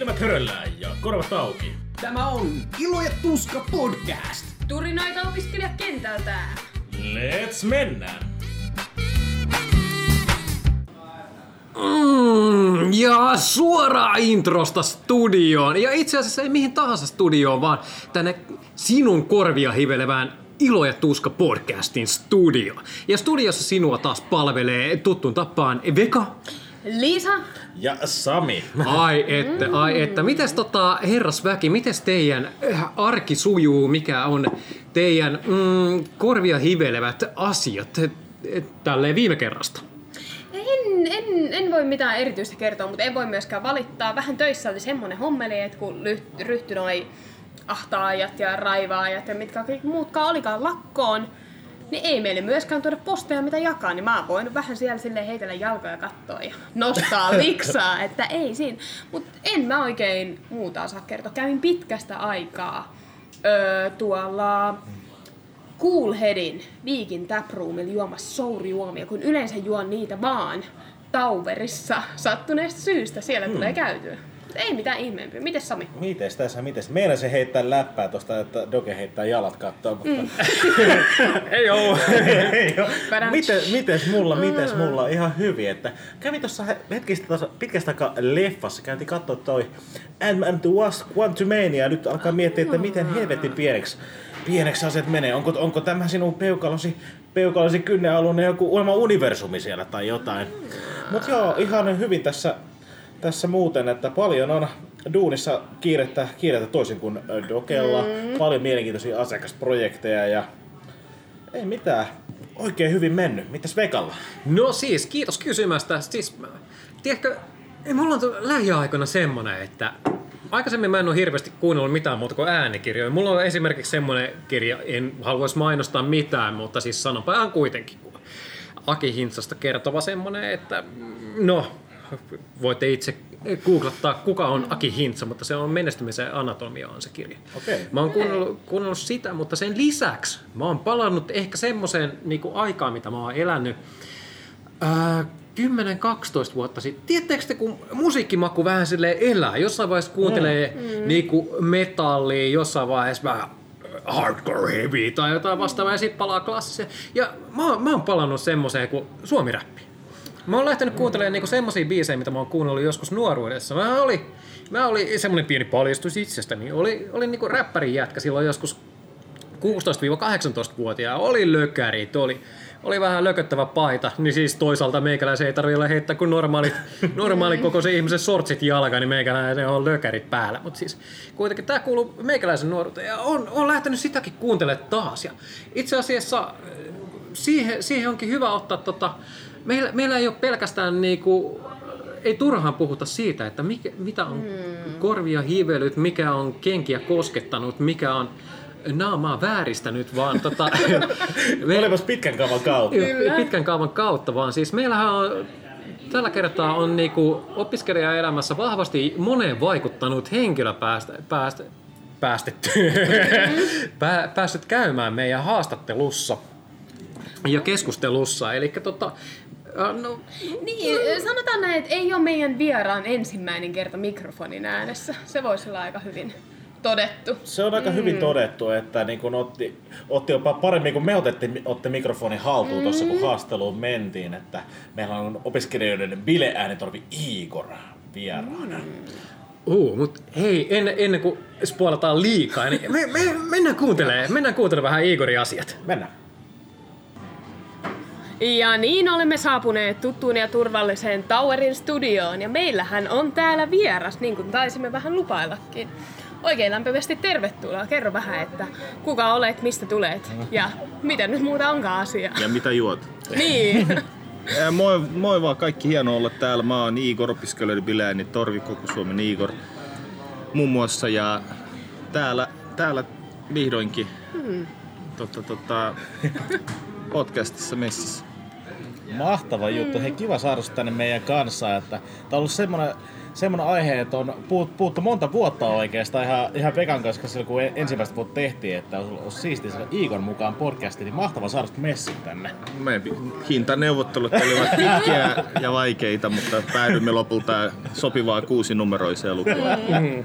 Silmät höröllään ja korvat auki. Tämä on Ilo ja Tuska podcast. Turinoita opiskelijakentältä. Let's mennään! Mm, ja suoraan introsta studioon. Ja itse asiassa ei mihin tahansa studioon, vaan tänne sinun korvia hivelevään Ilo ja Tuska podcastin studio. Ja studiossa sinua taas palvelee tuttuun tapaan Veka. Liisa. Ja Sami. Ai että, ai että. Mites tota, herrasväki, mites teidän äh, arki sujuu, mikä on teidän mm, korvia hivelevät asiat tälleen viime kerrasta? En, en, en voi mitään erityistä kertoa, mutta en voi myöskään valittaa. Vähän töissä oli semmonen hommeli, että kun ryhtyi noi ahtaajat ja raivaajat ja mitkä kaikki muutkaan olikaan lakkoon, niin ei meille myöskään tuoda posteja mitä jakaa, niin mä oon voinut vähän siellä silleen heitellä jalkoja kattoa ja nostaa liksaa, että ei siinä. Mut en mä oikein muuta osaa kertoa. Kävin pitkästä aikaa öö, tuolla Coolheadin Viikin taproomilla juomassa sourijuomia, kun yleensä juon niitä vaan Tauverissa sattuneesta syystä. Siellä mm. tulee käytyä. Ei mitään ihmeempiä. Mites Sami? Mites tässä, mites? Meinasin heittää läppää tosta, että Doge heittää jalat kattoon, mutta... Mm. Ei oo. Ei oo. mites, mites mulla, mites mulla? Ihan hyvin, että kävin tuossa hetkistä tuossa pitkästä aikaa leffassa, käytiin katsoa toi Ant-Man the Wasp Quantumania nyt alkaa miettiä, että miten helvetin pieneksi pieneksi asiat menee. Onko, onko tämä sinun peukalosi, peukalosi kynnealueen joku uudelma universumi siellä tai jotain? Mutta joo, ihan hyvin tässä, tässä muuten, että paljon on duunissa kiirettä, kiirettä toisin kuin Dokella. Mm. Paljon mielenkiintoisia asiakasprojekteja ja ei mitään. Oikein hyvin mennyt. Mitäs Vekalla? No siis, kiitos kysymästä. Siis, tiedätkö, mulla on lähiaikoina semmonen, että aikaisemmin mä en ole hirveästi kuunnellut mitään muuta kuin äänikirjoja. Mulla on esimerkiksi semmoinen kirja, en haluaisi mainostaa mitään, mutta siis sanonpa ihan kuitenkin. Aki Hintsasta kertova semmoinen, että no, voitte itse googlettaa, kuka on Aki Hintsa, mutta se on menestymisen anatomia on se kirja. Okay. Mä oon kuunnellut, kuunnellut sitä, mutta sen lisäksi mä oon palannut ehkä semmoiseen niin aikaan, mitä mä oon elänyt. Ää, 10-12 vuotta sitten. Tiedättekö te, kun musiikkimaku vähän sille elää, jossain vaiheessa kuuntelee mm. mm. niinku metallia, jossain vaiheessa vähän hardcore heavy tai jotain vastaavaa ja sitten palaa klassiseen. Ja mä, mä oon palannut semmoiseen kuin suomiräppi. Mä oon lähtenyt kuuntelemaan niinku semmoisia biisejä, mitä mä oon kuunnellut joskus nuoruudessa. Mä oli, mä oli semmoinen pieni paljastus itsestäni. Oli, oli niinku räppärin jätkä silloin joskus 16-18-vuotiaa. Oli lökärit, oli oli vähän lököttävä paita, niin siis toisaalta meikäläisen ei tarvitse heittää kuin normaalit, normaali koko se ihmisen sortsit jalka, niin meikäläisen on lökärit päällä. Mutta siis kuitenkin tämä kuuluu meikäläisen nuoruuteen ja on, on lähtenyt sitäkin kuuntelemaan taas. Ja itse asiassa siihen, siihen onkin hyvä ottaa, tota, meillä, meillä ei ole pelkästään niinku, ei turhaan puhuta siitä, että mikä, mitä on mm. korvia hivelyt, mikä on kenkiä koskettanut, mikä on naamaa vääristä vaan tota... me, Olemas pitkän kaavan kautta. Kyllä. Pitkän kaavan kautta, vaan siis meillähän on tällä kertaa on niinku opiskelijaelämässä vahvasti moneen vaikuttanut henkilö päästä, päästä, päästetty, Pää, päässyt käymään meidän haastattelussa ja keskustelussa. Eli tota, No, niin, sanotaan näin, että ei ole meidän vieraan ensimmäinen kerta mikrofonin äänessä. Se voisi olla aika hyvin todettu. Se on aika mm. hyvin todettu, että niin kun otti, otti jopa paremmin kuin me otettiin, otti mikrofonin haltuun mm. tuossa, kun haasteluun mentiin, että meillä on opiskelijoiden bileäänitorvi Igor vieraana. Mm. Uh, mutta hei, ennen, ennen kuin spoilataan liikaa, niin me, me, mennään kuuntelemaan, mennään kuuntelemaan vähän Igorin asiat. Mennään. Ja niin olemme saapuneet tuttuun ja turvalliseen Towerin studioon ja meillähän on täällä vieras, niin kuin taisimme vähän lupaillakin oikein lämpimästi tervetuloa. Kerro vähän, että kuka olet, mistä tulet ja mitä nyt muuta onkaan asia. Ja mitä juot. niin. moi, moi vaan, kaikki hieno olla täällä. Mä oon Igor, opiskelijoiden Bileäni, Torvi, koko Suomen Igor muun muassa. Ja täällä, täällä vihdoinkin hmm. tota, tota, podcastissa messissä. Mahtava juttu. Hei, kiva saada tänne meidän kanssa. Että tää on ollut semmonen, semmonen aihe, että on puhut, puhuttu monta vuotta oikeastaan ihan, ihan Pekan kanssa, silloin kun ensimmäistä vuotta tehtiin, että olisi ollut siistiä saada Iikon mukaan podcastiin, niin mahtava saada sut messin tänne. Meidän hintaneuvottelut olivat pitkiä ja vaikeita, mutta päädymme lopulta sopivaa kuusi numeroiseen lukuun. Mm, mm.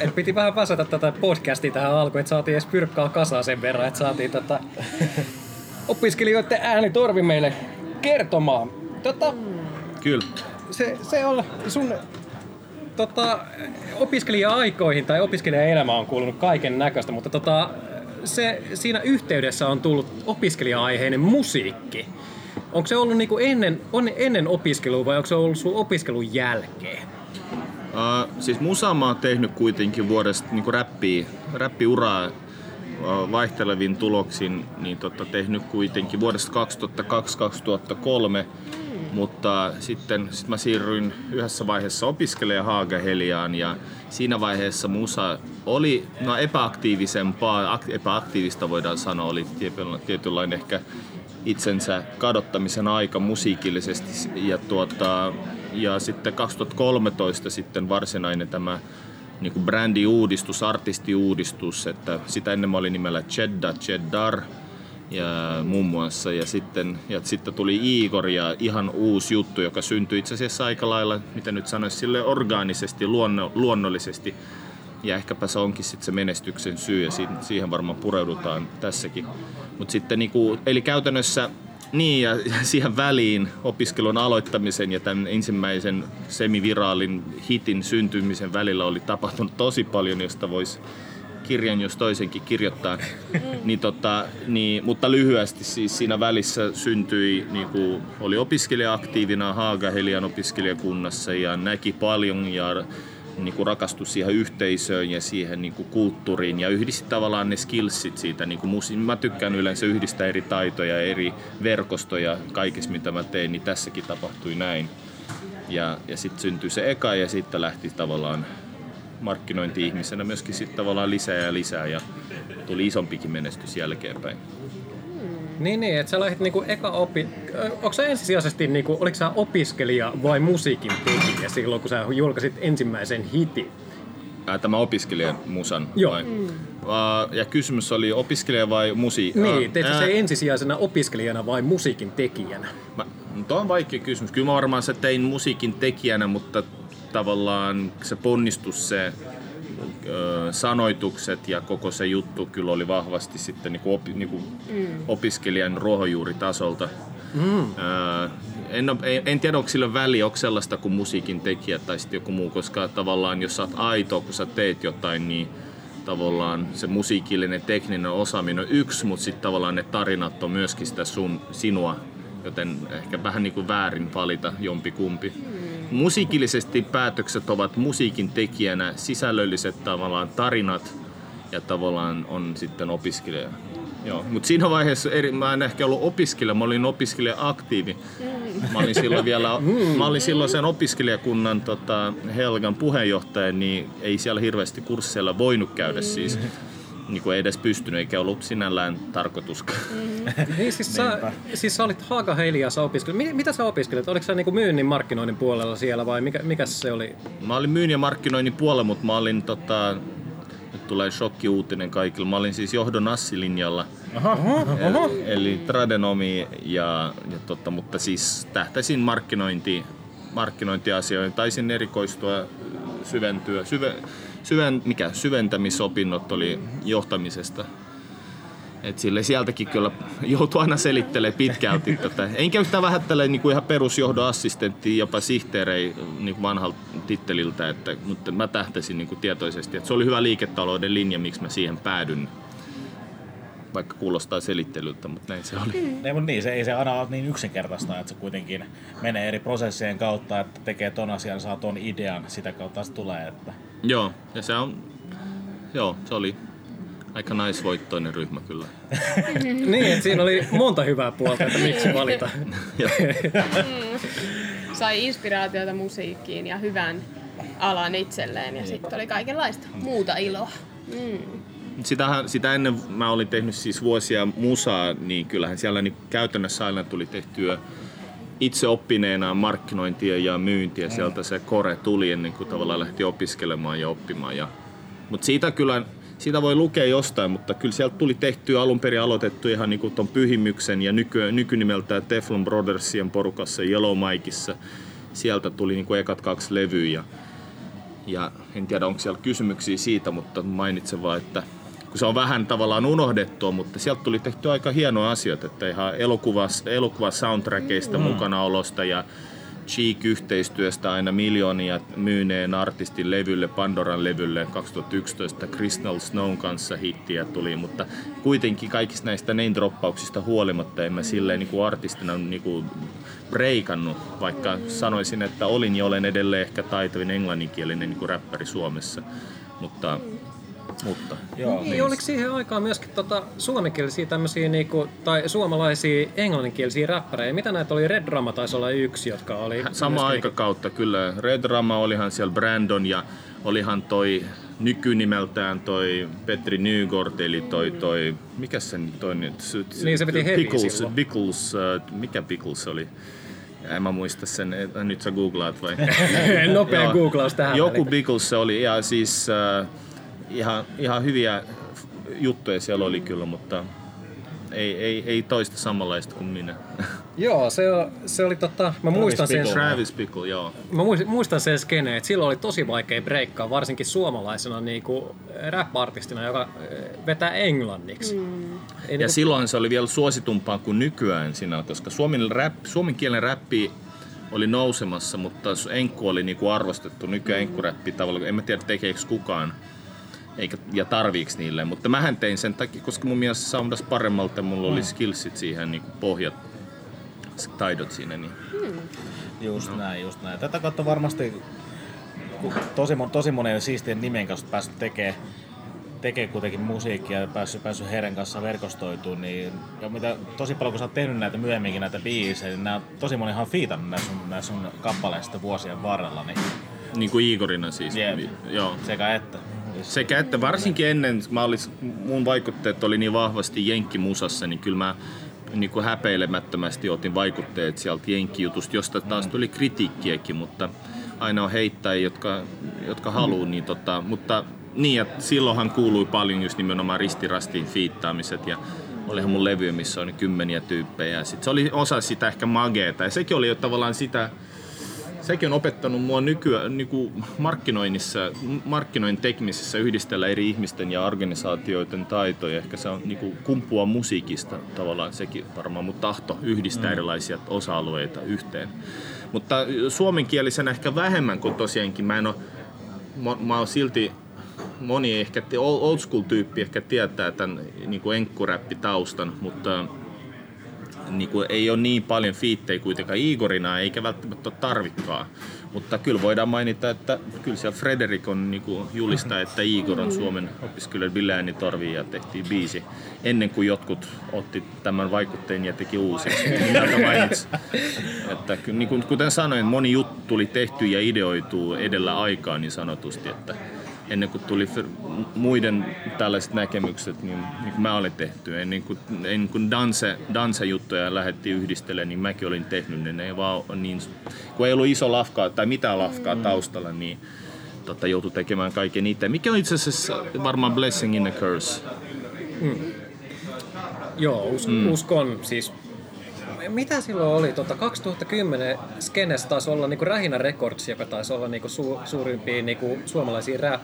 Et piti vähän vasata tätä podcastia tähän alkuun, että saatiin edes pyrkkaa kasaan sen verran, että saatiin tota opiskelijoiden ääni torvi meille kertomaan. Tota, Kyllä. se, se on sun tota, opiskelija-aikoihin tai opiskelijaelämä on kuulunut kaiken näköistä, mutta tota, se, siinä yhteydessä on tullut opiskelija-aiheinen musiikki. Onko se ollut niinku ennen, on ennen opiskelua vai onko se ollut sun opiskelun jälkeen? Uh, siis musaa mä oon tehnyt kuitenkin vuodesta niin räppiä, räppiuraa vaihtelevin tuloksin, niin tota, tehnyt kuitenkin vuodesta 2002-2003, mutta sitten sit mä siirryin yhdessä vaiheessa opiskelemaan Haagaheliaan ja siinä vaiheessa musa oli no, epäaktiivisempaa, ak- epäaktiivista voidaan sanoa, oli tietynlainen ehkä itsensä kadottamisen aika musiikillisesti. Ja, tuota, ja sitten 2013 sitten varsinainen tämä niin kuin brändiuudistus, artistiuudistus, että sitä ennen mä olin nimellä Chedda Cheddar ja muun muassa. Ja sitten, ja sitten tuli Igor ja ihan uusi juttu, joka syntyi itse asiassa aika lailla, mitä nyt sanoisi, sille orgaanisesti, luonno, luonnollisesti. Ja ehkäpä se onkin sitten se menestyksen syy ja siihen varmaan pureudutaan tässäkin. Mutta sitten niinku, eli käytännössä niin, ja siihen väliin opiskelun aloittamisen ja tämän ensimmäisen semiviraalin hitin syntymisen välillä oli tapahtunut tosi paljon, josta voisi kirjan jos toisenkin kirjoittaa. niin tota, niin, mutta lyhyesti siis siinä välissä syntyi, niin kuin, oli opiskelija aktiivina Haagahelian opiskelijakunnassa ja näki paljon ja niin kuin rakastui siihen yhteisöön ja siihen niin kuin kulttuuriin ja yhdisti tavallaan ne skillsit siitä. Niin kuin musi- mä tykkään yleensä yhdistää eri taitoja, eri verkostoja kaikessa mitä mä teen, niin tässäkin tapahtui näin. Ja, ja sitten syntyi se eka ja sitten lähti tavallaan markkinointi-ihmisenä myöskin sitten tavallaan lisää ja lisää ja tuli isompikin menestys jälkeenpäin. Niin, niin, että sä lähdit niinku eka opi... Onko sä ensisijaisesti, niinku, oliko sä opiskelija vai musiikin tekijä silloin, kun sä julkaisit ensimmäisen hitin? Ää, tämä opiskelijan musan Joo. vai? Mm. Ja kysymys oli opiskelija vai musi? Niin, teit sä se ensisijaisena opiskelijana vai musiikin tekijänä? Mä, tuo on vaikea kysymys. Kyllä mä varmaan se tein musiikin tekijänä, mutta tavallaan se ponnistus, se sanoitukset ja koko se juttu kyllä oli vahvasti sitten niinku opi, niinku mm. opiskelijan ruohonjuuritasolta. Mm. En, en, en tiedä, onko sillä väliä, onko sellaista kuin musiikin tekijä tai sitten joku muu, koska tavallaan jos sä oot aito, kun sä teet jotain, niin tavallaan se musiikillinen tekninen osaaminen on yksi, mutta sitten tavallaan ne tarinat on myöskin sitä sun, sinua, joten ehkä vähän niin kuin väärin valita jompi kumpi. Musiikillisesti päätökset ovat musiikin tekijänä, sisällölliset tavallaan tarinat ja tavallaan on sitten opiskelija. Joo, mutta siinä vaiheessa eri, mä en ehkä ollut opiskelija, mä olin opiskelija aktiivi. Mä olin silloin vielä, mä olin silloin sen opiskelijakunnan tota, Helgan puheenjohtaja, niin ei siellä hirveästi kursseilla voinut käydä siis niin kuin ei edes pystynyt, eikä ollut sinällään tarkoituskaan. Mm. niin, siis, sä, siis sä olit Haaga Heiliassa opiskelut. Mitä sä opiskelit? Oliko sä niin myynnin markkinoinnin puolella siellä vai mikä, mikä se oli? Mä olin myynnin ja markkinoinnin puolella, mutta mä olin tota, nyt tulee shokkiuutinen kaikille. Mä olin siis johdon assilinjalla. Aha, eli, eli tradenomi ja, ja tota, mutta siis tähtäisin markkinointi, markkinointiasioihin. Taisin erikoistua syventyä, syve, syven, mikä, syventämisopinnot oli johtamisesta. Et sille sieltäkin kyllä joutuu aina selittelemään pitkälti tätä. Enkä yhtään vähättele niin kuin ihan perusjohdon assistentti, jopa sihteerei niin vanhalta titteliltä, että, mutta mä tähtäisin niin kuin tietoisesti, että se oli hyvä liiketalouden linja, miksi mä siihen päädyn vaikka kuulostaa selittelyltä, mutta näin se oli. Mm. Ei, mutta niin, se ei se aina ole niin yksinkertaista, että se kuitenkin menee eri prosessien kautta, että tekee ton asian, saa ton idean, sitä kautta se tulee. Että... Joo, ja se on, joo, se oli aika naisvoittoinen ryhmä kyllä. niin, että siinä oli monta hyvää puolta, että miksi valita. Sai inspiraatiota musiikkiin ja hyvän alan itselleen ja sitten oli kaikenlaista muuta iloa. Mm. Sitähän, sitä ennen mä olin tehnyt siis vuosia musaa, niin kyllähän siellä niin käytännössä aina tuli tehtyä itse oppineena markkinointia ja myyntiä sieltä se kore tuli ennen kuin tavallaan lähti opiskelemaan ja oppimaan. Ja, mutta siitä kyllä siitä voi lukea jostain, mutta kyllä sieltä tuli tehty alun perin aloitettu ihan niin kuin ton Pyhimyksen ja nyky, nykynimeltään Teflon Brothersien porukassa Yellow Mikeissa. Sieltä tuli niin kuin ekat kaksi levyä ja, ja en tiedä onko siellä kysymyksiä siitä, mutta mainitsen vaan, että kun se on vähän tavallaan unohdettua, mutta sieltä tuli tehty aika hienoja asioita, että ihan elokuvas, elokuva soundtrackeista mm. mukanaolosta ja Cheek-yhteistyöstä aina miljoonia myyneen artistin levylle, Pandoran levylle 2011 Crystal Snown kanssa hittiä tuli, mutta kuitenkin kaikista näistä name droppauksista huolimatta en mä silleen niin kuin artistina niin kuin breikannut, vaikka sanoisin, että olin ja olen edelleen ehkä taitavin englanninkielinen niin kuin räppäri Suomessa, mutta mutta, joo, niin, niin. oliko siihen aikaan myöskin tota, suomenkielisiä tämmöisiä niinku, tai suomalaisia englanninkielisiä räppäreitä? Mitä näitä oli? Red Rama taisi olla yksi, jotka oli... Sama aikakautta niinku... kyllä. Red Rama olihan siellä Brandon ja olihan toi nykynimeltään toi Petri Nygård, eli toi, toi mikä sen toi nyt? Niin se piti Pickles, Pickles, uh, mikä Pickles oli? En mä muista sen, nyt sä googlaat vai? Nopea googlaus tähän. Joku Pickles se oli, ja siis uh, ihan, ihan hyviä juttuja siellä oli kyllä, mutta ei, ei, ei toista samanlaista kuin minä. Joo, se, se oli tota, mä muistan sen... Travis Pickle, joo. Mä muistan sen skene, että silloin oli tosi vaikea breikkaa, varsinkin suomalaisena niinku rap-artistina, joka eh, vetää englanniksi. Mm. ja niinku... silloin se oli vielä suositumpaa kuin nykyään siinä, koska suomen, rap, suomen kielen räppi oli nousemassa, mutta enkku oli niinku arvostettu. Nykyään mm. enkkuräppi tavallaan, en mä tiedä tekeekö kukaan eikä, ja tarviiks niille. Mutta mähän tein sen takia, koska mun mielestä soundas paremmalta ja mulla mm. oli skillsit siihen niin pohjat, taidot siinä. Niin. Mm. Just no. näin, just näin. Tätä kautta varmasti tosi, tosi monen siistien nimen kanssa päässyt tekemään tekee kuitenkin musiikkia ja päässyt, päässyt heidän kanssa verkostoitumaan, niin ja mitä, tosi paljon kun sä oot tehnyt näitä myöhemminkin näitä biisejä, niin nämä tosi monihan fiitannut näissä sun, näissä sun kappaleista vuosien varrella. Niin, niin kuin Igorina siis. Jep. Joo. Sekä että. Sekä että varsinkin ennen, mä olis, mun vaikutteet oli niin vahvasti jenkkimusassa, niin kyllä mä niin kuin häpeilemättömästi otin vaikutteet sieltä jenkkijutusta, josta taas tuli kritiikkiäkin, mutta aina on heittäjiä, jotka, jotka haluaa. Niin tota, mutta niin, ja silloinhan kuului paljon just nimenomaan ristirastiin fiittaamiset ja olihan mun levy, missä on kymmeniä tyyppejä. Sitten se oli osa sitä ehkä mageeta ja sekin oli jo tavallaan sitä, sekin on opettanut mua nykyään niin kuin markkinoinnissa, markkinoinnin tekmisessä yhdistellä eri ihmisten ja organisaatioiden taitoja. Ehkä se on niin kuin kumpua musiikista tavallaan sekin varmaan mun tahto yhdistää mm. erilaisia osa-alueita yhteen. Mutta suomenkielisenä ehkä vähemmän kuin tosiaankin. Mä en ole, mä, mä oon silti moni ehkä, old school tyyppi ehkä tietää tämän niin enkkuräppitaustan, mutta niin kuin, ei ole niin paljon fiittejä kuitenkaan Igorina, eikä välttämättä tarvikkaa. Mutta kyllä voidaan mainita, että kyllä siellä Frederik on niin kuin julistaa, että Igor on Suomen opiskelija Bilääni Torvi ja tehtiin biisi ennen kuin jotkut otti tämän vaikutteen ja teki uusia. että niin kuin, kuten sanoin, moni juttu tuli tehty ja ideoituu edellä aikaa niin sanotusti, että ennen kuin tuli muiden tällaiset näkemykset, niin, niin kuin mä olin tehty. Ennen kuin, ennen kuin danse, danse-juttuja lähdettiin yhdistelemään, niin mäkin olin tehnyt ne. ne ei vaan niin, kun ei ollut iso lafkaa tai mitään lafkaa mm. taustalla, niin tota, joutui tekemään kaiken itse. Mikä on itse asiassa varmaan blessing in a curse. Mm. Joo, us- mm. uskon siis mitä silloin oli? Tota, 2010 Skenes taisi olla niinku Rähinä Records, joka taisi olla niinku su, suurimpia niinku suomalaisia rap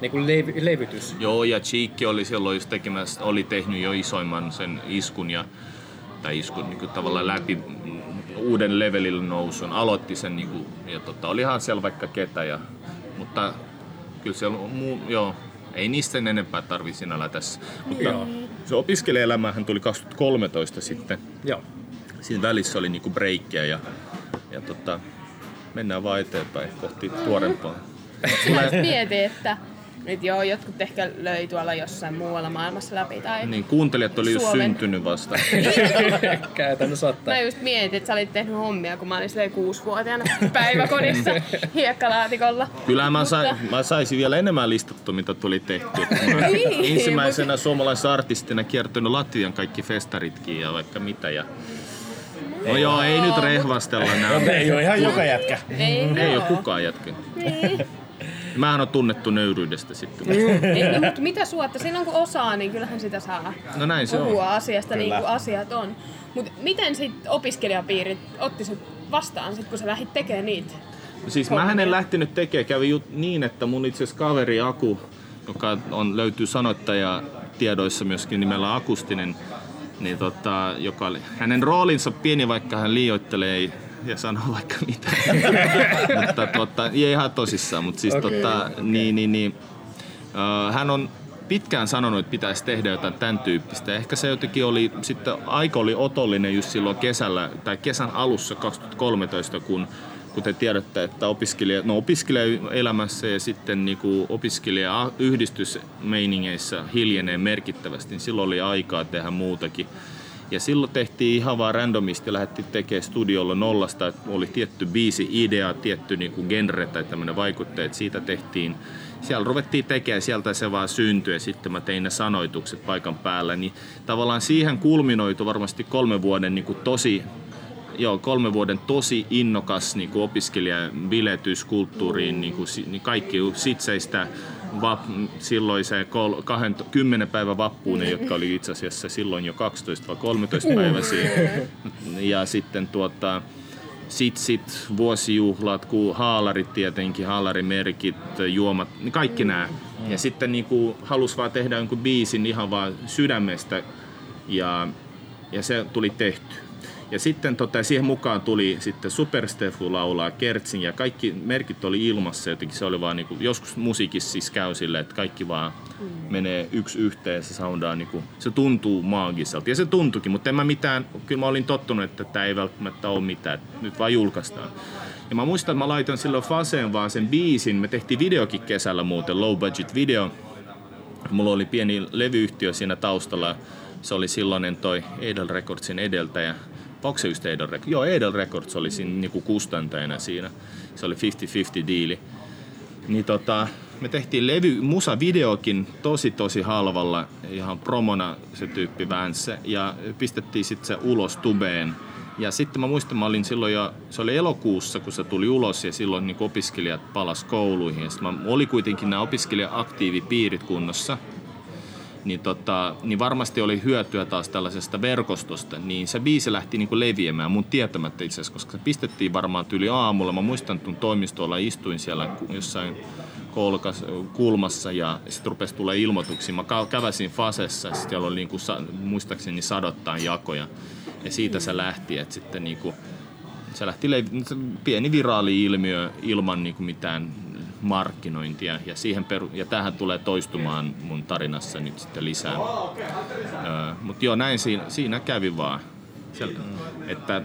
niinku lev- levytys. Joo, ja Cheekki oli silloin just tekemässä, oli tehnyt jo isoimman sen iskun ja tai iskun niinku tavallaan läpi uuden levelillä nousun. Aloitti sen niinku, ja tota, olihan siellä vaikka ketä, ja, mutta kyllä siellä muu, joo, ei niistä sen enempää tarvi sinällä tässä. Mutta joo. se opiskelijaelämähän tuli 2013 sitten. Joo siinä välissä oli niinku breikkiä ja, ja tota, mennään vaan eteenpäin kohti tuorempaa. mietin, että nyt joo, jotkut ehkä löi tuolla jossain muualla maailmassa läpi. Tai niin, kuuntelijat oli just syntynyt vasta. Käytännössä ottaa. Mä just mietin, että sä olit tehnyt hommia, kun mä olin silleen kuusivuotiaana päiväkodissa hiekkalaatikolla. Kyllä mä, sai, mä saisin vielä enemmän listattua, mitä tuli tehty. niin, ensimmäisenä mutta... suomalaisena artistina kiertänyt Latvian kaikki festaritkin ja vaikka mitä. Ja No joo, ei nyt rehvastella No, nää. ei ole ihan joka jätkä. Ei, Ei ole kukaan jätkä. Niin. Mähän on tunnettu nöyryydestä sitten. Ei, no, mutta mitä suotta? Silloin kun osaa, niin kyllähän sitä saa No näin se puhua on. asiasta niin Kyllä. kuin asiat on. Mutta miten sitten opiskelijapiirit otti sut vastaan, sit, kun sä lähdit tekemään niitä? Siis mä en lähtenyt tekemään, kävi jut niin, että mun itse asiassa kaveri Aku, joka on, löytyy sanoittaja tiedoissa myöskin nimellä Akustinen, niin tota, joka oli, hänen roolinsa pieni, vaikka hän liioittelee ja sanoo vaikka mitä. mutta tota, ei ihan tosissaan, mutta siis Okei, tota, niin, niin, niin, äh, hän on pitkään sanonut, että pitäisi tehdä jotain tämän tyyppistä. Ehkä se jotenkin oli, sitten aika oli otollinen just silloin kesällä, tai kesän alussa 2013, kun kun te tiedätte, että opiskelija, no opiskelijaelämässä ja sitten niin opiskelija-yhdistysmeiningeissä hiljenee merkittävästi, niin silloin oli aikaa tehdä muutakin. Ja silloin tehtiin ihan vaan randomisti, lähdettiin tekemään studiolla nollasta, että oli tietty biisi idea, tietty niin kuin genre tai tämmöinen vaikutteet, siitä tehtiin. Siellä ruvettiin tekemään, sieltä se vaan syntyi ja sitten mä tein ne sanoitukset paikan päällä. Niin tavallaan siihen kulminoitu varmasti kolme vuoden niin kuin tosi joo, kolme vuoden tosi innokas niin kuin opiskelija biletys kulttuuriin, niin kuin, niin kaikki sitseistä vap, silloiseen kol, kahden, kymmenen päivän vappuun, jotka oli itse asiassa silloin jo 12 vai 13 päiväisiä. Ja sitten tuota, sitsit, vuosijuhlat, ku haalarit tietenkin, haalarimerkit, juomat, kaikki nämä. Ja sitten niin kuin, halus vaan tehdä jonkun biisin ihan vaan sydämestä ja, ja se tuli tehty. Ja sitten tota, siihen mukaan tuli sitten Super Stefu laulaa Kertsin ja kaikki merkit oli ilmassa. Jotenkin se oli vaan niinku, joskus musiikissa siis käy silleen, että kaikki vaan menee yksi yhteen ja se soundaa niinku, se tuntuu maagiselta. Ja se tuntukin, mutta en mä mitään, kyllä mä olin tottunut, että tämä ei välttämättä ole mitään, nyt vaan julkaistaan. Ja mä muistan, että mä laitoin silloin Faseen vaan sen biisin. Me tehtiin videokin kesällä muuten, low budget video. Mulla oli pieni levyyhtiö siinä taustalla. Se oli silloinen toi Edel Recordsin edeltäjä. Onko se just Edel Records? Joo, Edel Records oli siinä niinku kustantajana siinä. Se oli 50-50 diili. Niin tota, me tehtiin levy, musavideokin tosi tosi halvalla, ihan promona se tyyppi väänse, ja pistettiin sitten se ulos tubeen. Ja sitten mä muistan, mä olin silloin jo, se oli elokuussa, kun se tuli ulos, ja silloin niin opiskelijat palas kouluihin. Ja mä, oli kuitenkin nämä opiskelija-aktiivipiirit kunnossa, niin, tota, niin varmasti oli hyötyä taas tällaisesta verkostosta, niin se biisi lähti niin kuin leviämään mun tietämättä itse asiassa, koska se pistettiin varmaan tyyli aamulla. Mä muistan tuon toimistolla, istuin siellä jossain kolkas, kulmassa ja sitten rupesi tulee ilmoituksia. Mä käväsin Fasessa sitten siellä oli niin kuin, muistaakseni sadottain jakoja. Ja siitä se lähti, että sitten niin kuin, se lähti levi- pieni viraali ilmiö ilman niin kuin mitään markkinointia ja, siihen peru- ja tähän tulee toistumaan mun tarinassa nyt sitten lisää. Öö, Mutta joo, näin siinä, siinä kävi vaan. Sel- että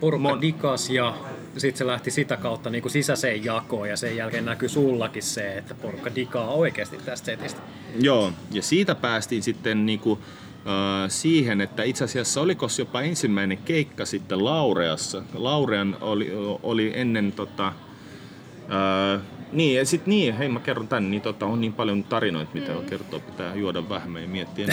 Porukka Mon- dikas ja sitten se lähti sitä kautta niin kuin sisäiseen jakoon ja sen jälkeen näkyy sullakin se, että porukka dikaa oikeasti tästä setistä. Joo, ja siitä päästiin sitten niinku, äh, siihen, että itse asiassa oliko jopa ensimmäinen keikka sitten Laureassa. Laurean oli, oli ennen tota, äh, niin, ja sit niin, hei mä kerron tän, niin tota, on niin paljon tarinoita, mitä mm. kertoo, pitää juoda vähemmän ja miettiä.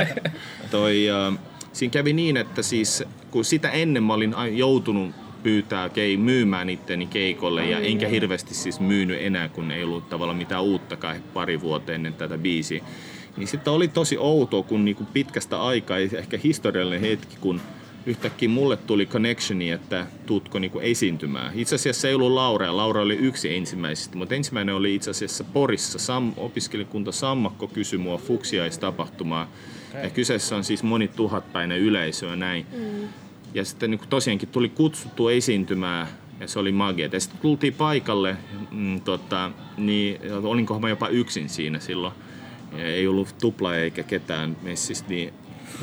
Toi, äh, siinä kävi niin, että siis kun sitä ennen mä olin joutunut pyytää kei, myymään itteni keikolle ja enkä hirveästi siis myynyt enää, kun ei ollut tavallaan mitään uuttakaan pari vuotta ennen tätä biisiä. Niin sitten oli tosi outoa, kun niinku pitkästä aikaa, ehkä historiallinen hetki, kun yhtäkkiä mulle tuli connectioni, että tuutko niinku esiintymään. Itse asiassa se ei ollut Laura, Laura oli yksi ensimmäisistä, mutta ensimmäinen oli itse asiassa Porissa. Sam, opiskelijakunta Sammakko kysyi mua fuksiaistapahtumaa. Ja kyseessä on siis moni tuhatpäinen yleisö ja näin. Mm. Ja sitten niin tosiaankin tuli kutsuttu esiintymään ja se oli magia. Ja sitten tultiin paikalle, mm, tota, niin olinko mä jopa yksin siinä silloin. Ja ei ollut tupla eikä ketään messissä, niin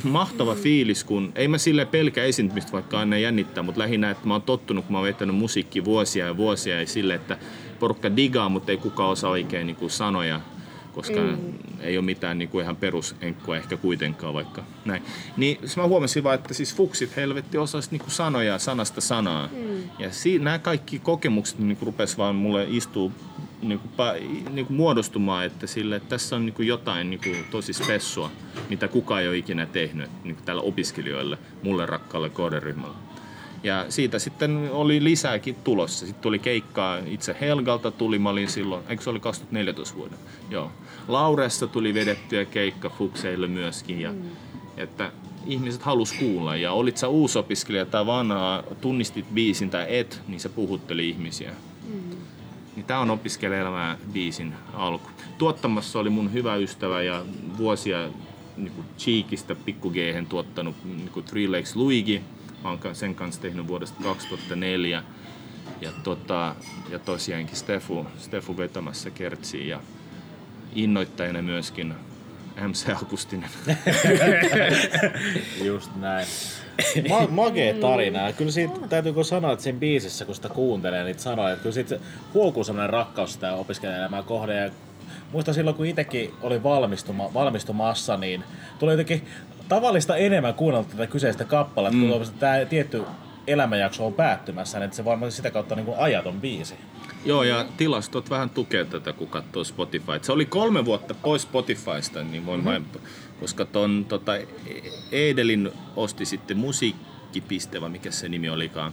mahtava fiilis, kun ei mä sille pelkä esiintymistä vaikka aina jännittää, mutta lähinnä, että mä oon tottunut, kun mä oon vetänyt musiikki vuosia ja vuosia ja sille, että porukka digaa, mutta ei kukaan osaa oikein niin kuin sanoja, koska mm. ei ole mitään niin kuin ihan perusenkkoa ehkä kuitenkaan vaikka näin. Niin siis mä huomasin vaan, että siis fuksit helvetti osasi niin kuin sanoja sanasta sanaa. Mm. Ja si- nämä kaikki kokemukset niin kuin rupes vaan mulle istuu niin kuin, niin kuin muodostumaan, että, sille, että tässä on niin kuin jotain niin kuin tosi spessua, mitä kukaan ei ole ikinä tehnyt niin kuin tällä opiskelijoille, mulle rakkaalle kohderyhmälle. Ja siitä sitten oli lisääkin tulossa. Sitten tuli keikkaa itse Helgalta tuli, mä olin silloin, eikö se oli 2014 vuoden? Joo. Lauressa tuli vedettyä keikka Fukseille myöskin. Ja, mm. että ihmiset halus kuulla. Ja olit sä uusopiskelija tai vanha, tunnistit biisin tai et, niin se puhutteli ihmisiä. Mm. Niin tää on opiskelijaelämää biisin alku. Tuottamassa oli mun hyvä ystävä ja vuosia niin Cheekistä pikku tuottanut niin Three Legs Luigi Mä oon sen kanssa tehnyt vuodesta 2004. Ja, tota, ja tosiaankin Stefu, Stefu vetämässä kertsiä ja innoittajana myöskin MC Akustinen. Just näin. Ma- magee tarina. Kyllä siitä täytyy sanoa, että siinä biisissä, kun sitä kuuntelee niitä sanoja, että kyllä siitä huokuu sellainen rakkaus sitä opiskelijaelämää kohde. Ja muistan silloin, kun itsekin oli valmistuma, valmistumassa, niin tuli jotenkin tavallista enemmän kuunnella tätä kyseistä kappaletta, mm. kun tämä tietty elämänjakso on päättymässä, niin että se varmaan sitä kautta niin kuin ajaton biisi. Joo, ja tilastot vähän tukee tätä, kun katsoo Spotify. Se oli kolme vuotta pois Spotifysta, niin voin mm-hmm. vain, koska ton, tota, Edelin osti sitten musiikkipiste, vai mikä se nimi olikaan.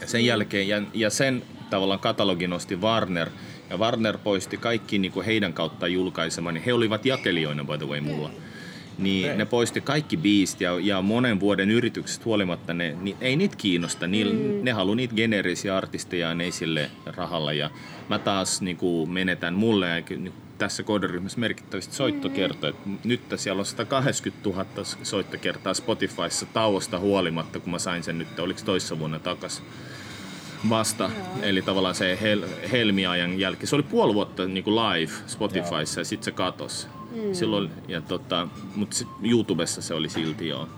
Ja sen jälkeen, ja, ja sen tavallaan katalogin osti Warner, ja Warner poisti kaikki niin kuin heidän kautta julkaisemaan, niin he olivat jakelijoina by the way mulla. Mm niin ne poisti kaikki biist ja, ja monen vuoden yritykset huolimatta, ne, niin ei niitä kiinnosta. Ni, mm. Ne haluaa niitä geneerisiä artisteja ne sille rahalla ja mä taas niin kuin menetän mulle ja niin, tässä kohderyhmässä merkittävästi soittokertoja. Mm. Nyt siellä on 180 000 soittokertaa Spotifyssa tauosta huolimatta, kun mä sain sen nyt, oliko toissa vuonna takaisin vasta. Joo. Eli tavallaan se hel, helmiajan jälkeen. Se oli puoli vuotta niin kuin live Spotifyssa Joo. ja sitten se katosi. Mm. Silloin, ja tota, mutta sit YouTubessa se oli silti joo.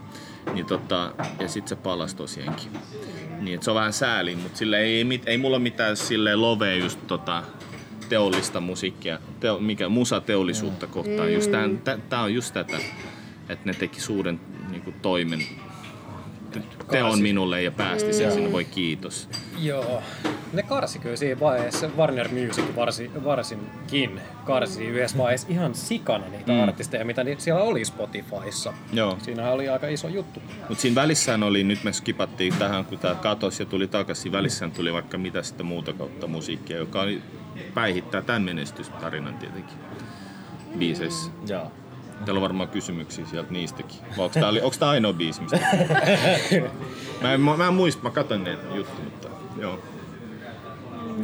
Niin tota, ja sitten se palasi tosiaankin. Niin, et se on vähän sääli, mutta sille ei, ei, ei mulla mitään sille lovea just tota, teollista musiikkia, teo, mikä musateollisuutta mm. kohtaan. Mm. Just tää, tää, on just tätä, että ne teki suuren niin toimen teon minulle ja päästi sen sinne, voi kiitos. Joo. Ne karsi kyllä siinä vaiheessa, Warner Music varsin, varsinkin karsi yhdessä vaiheessa ihan sikana niitä mm. artisteja, mitä siellä oli Spotifyssa. Joo. Siinähän oli aika iso juttu. Mutta siinä välissään oli, nyt me skipattiin tähän, kun tämä katosi ja tuli takaisin, välissään tuli vaikka mitä sitten muuta kautta musiikkia, joka oli, päihittää tämän menestystarinan tietenkin biiseissä. Mm. Joo. Teillä on varmaan kysymyksiä sieltä niistäkin. Vai onko tämä, onko tämä ainoa biisi, mistä... mä, en, mä en muista, mä katson ne juttuja, mutta joo.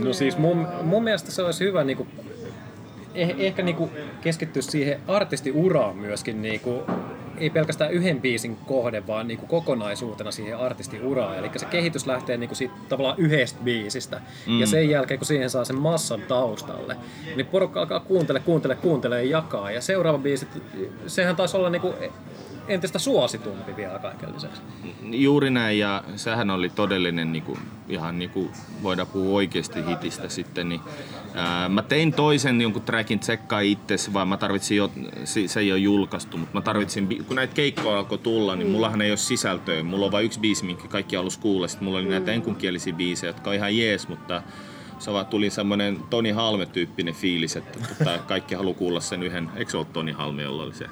No siis mun, mun mielestä se olisi hyvä niinku, eh, ehkä niinku keskittyä siihen artistiuraan myöskin niinku, ei pelkästään yhden biisin kohde, vaan niin kuin kokonaisuutena siihen artistiuraan. Eli se kehitys lähtee niin kuin siitä tavallaan yhdestä biisistä. Mm. Ja sen jälkeen, kun siihen saa sen massan taustalle, niin porukka alkaa kuuntele, kuuntele, kuuntele ja jakaa. Ja seuraava biisi, sehän taisi olla niin kuin entistä suositumpi vielä kaiken lisäksi. Juuri näin, ja sehän oli todellinen, niin kuin, ihan niin kuin voidaan puhua oikeasti hitistä sitten. Niin, ää, mä tein toisen jonkun trackin tsekkaa itse, vaan mä tarvitsin jo, se ei ole julkaistu, mutta mä tarvitsin, kun näitä keikkoja alkoi tulla, niin mm. mullahan ei ole sisältöä. Mulla on vain yksi biisi, minkä kaikki halus kuulla. Sitten mulla oli mm. näitä enkunkielisiä biisejä, jotka on ihan jees, mutta se vaan tuli semmoinen Toni Halme-tyyppinen fiilis, että tota, kaikki haluaa kuulla sen yhden, eikö se ole Toni Halme, jolla oli se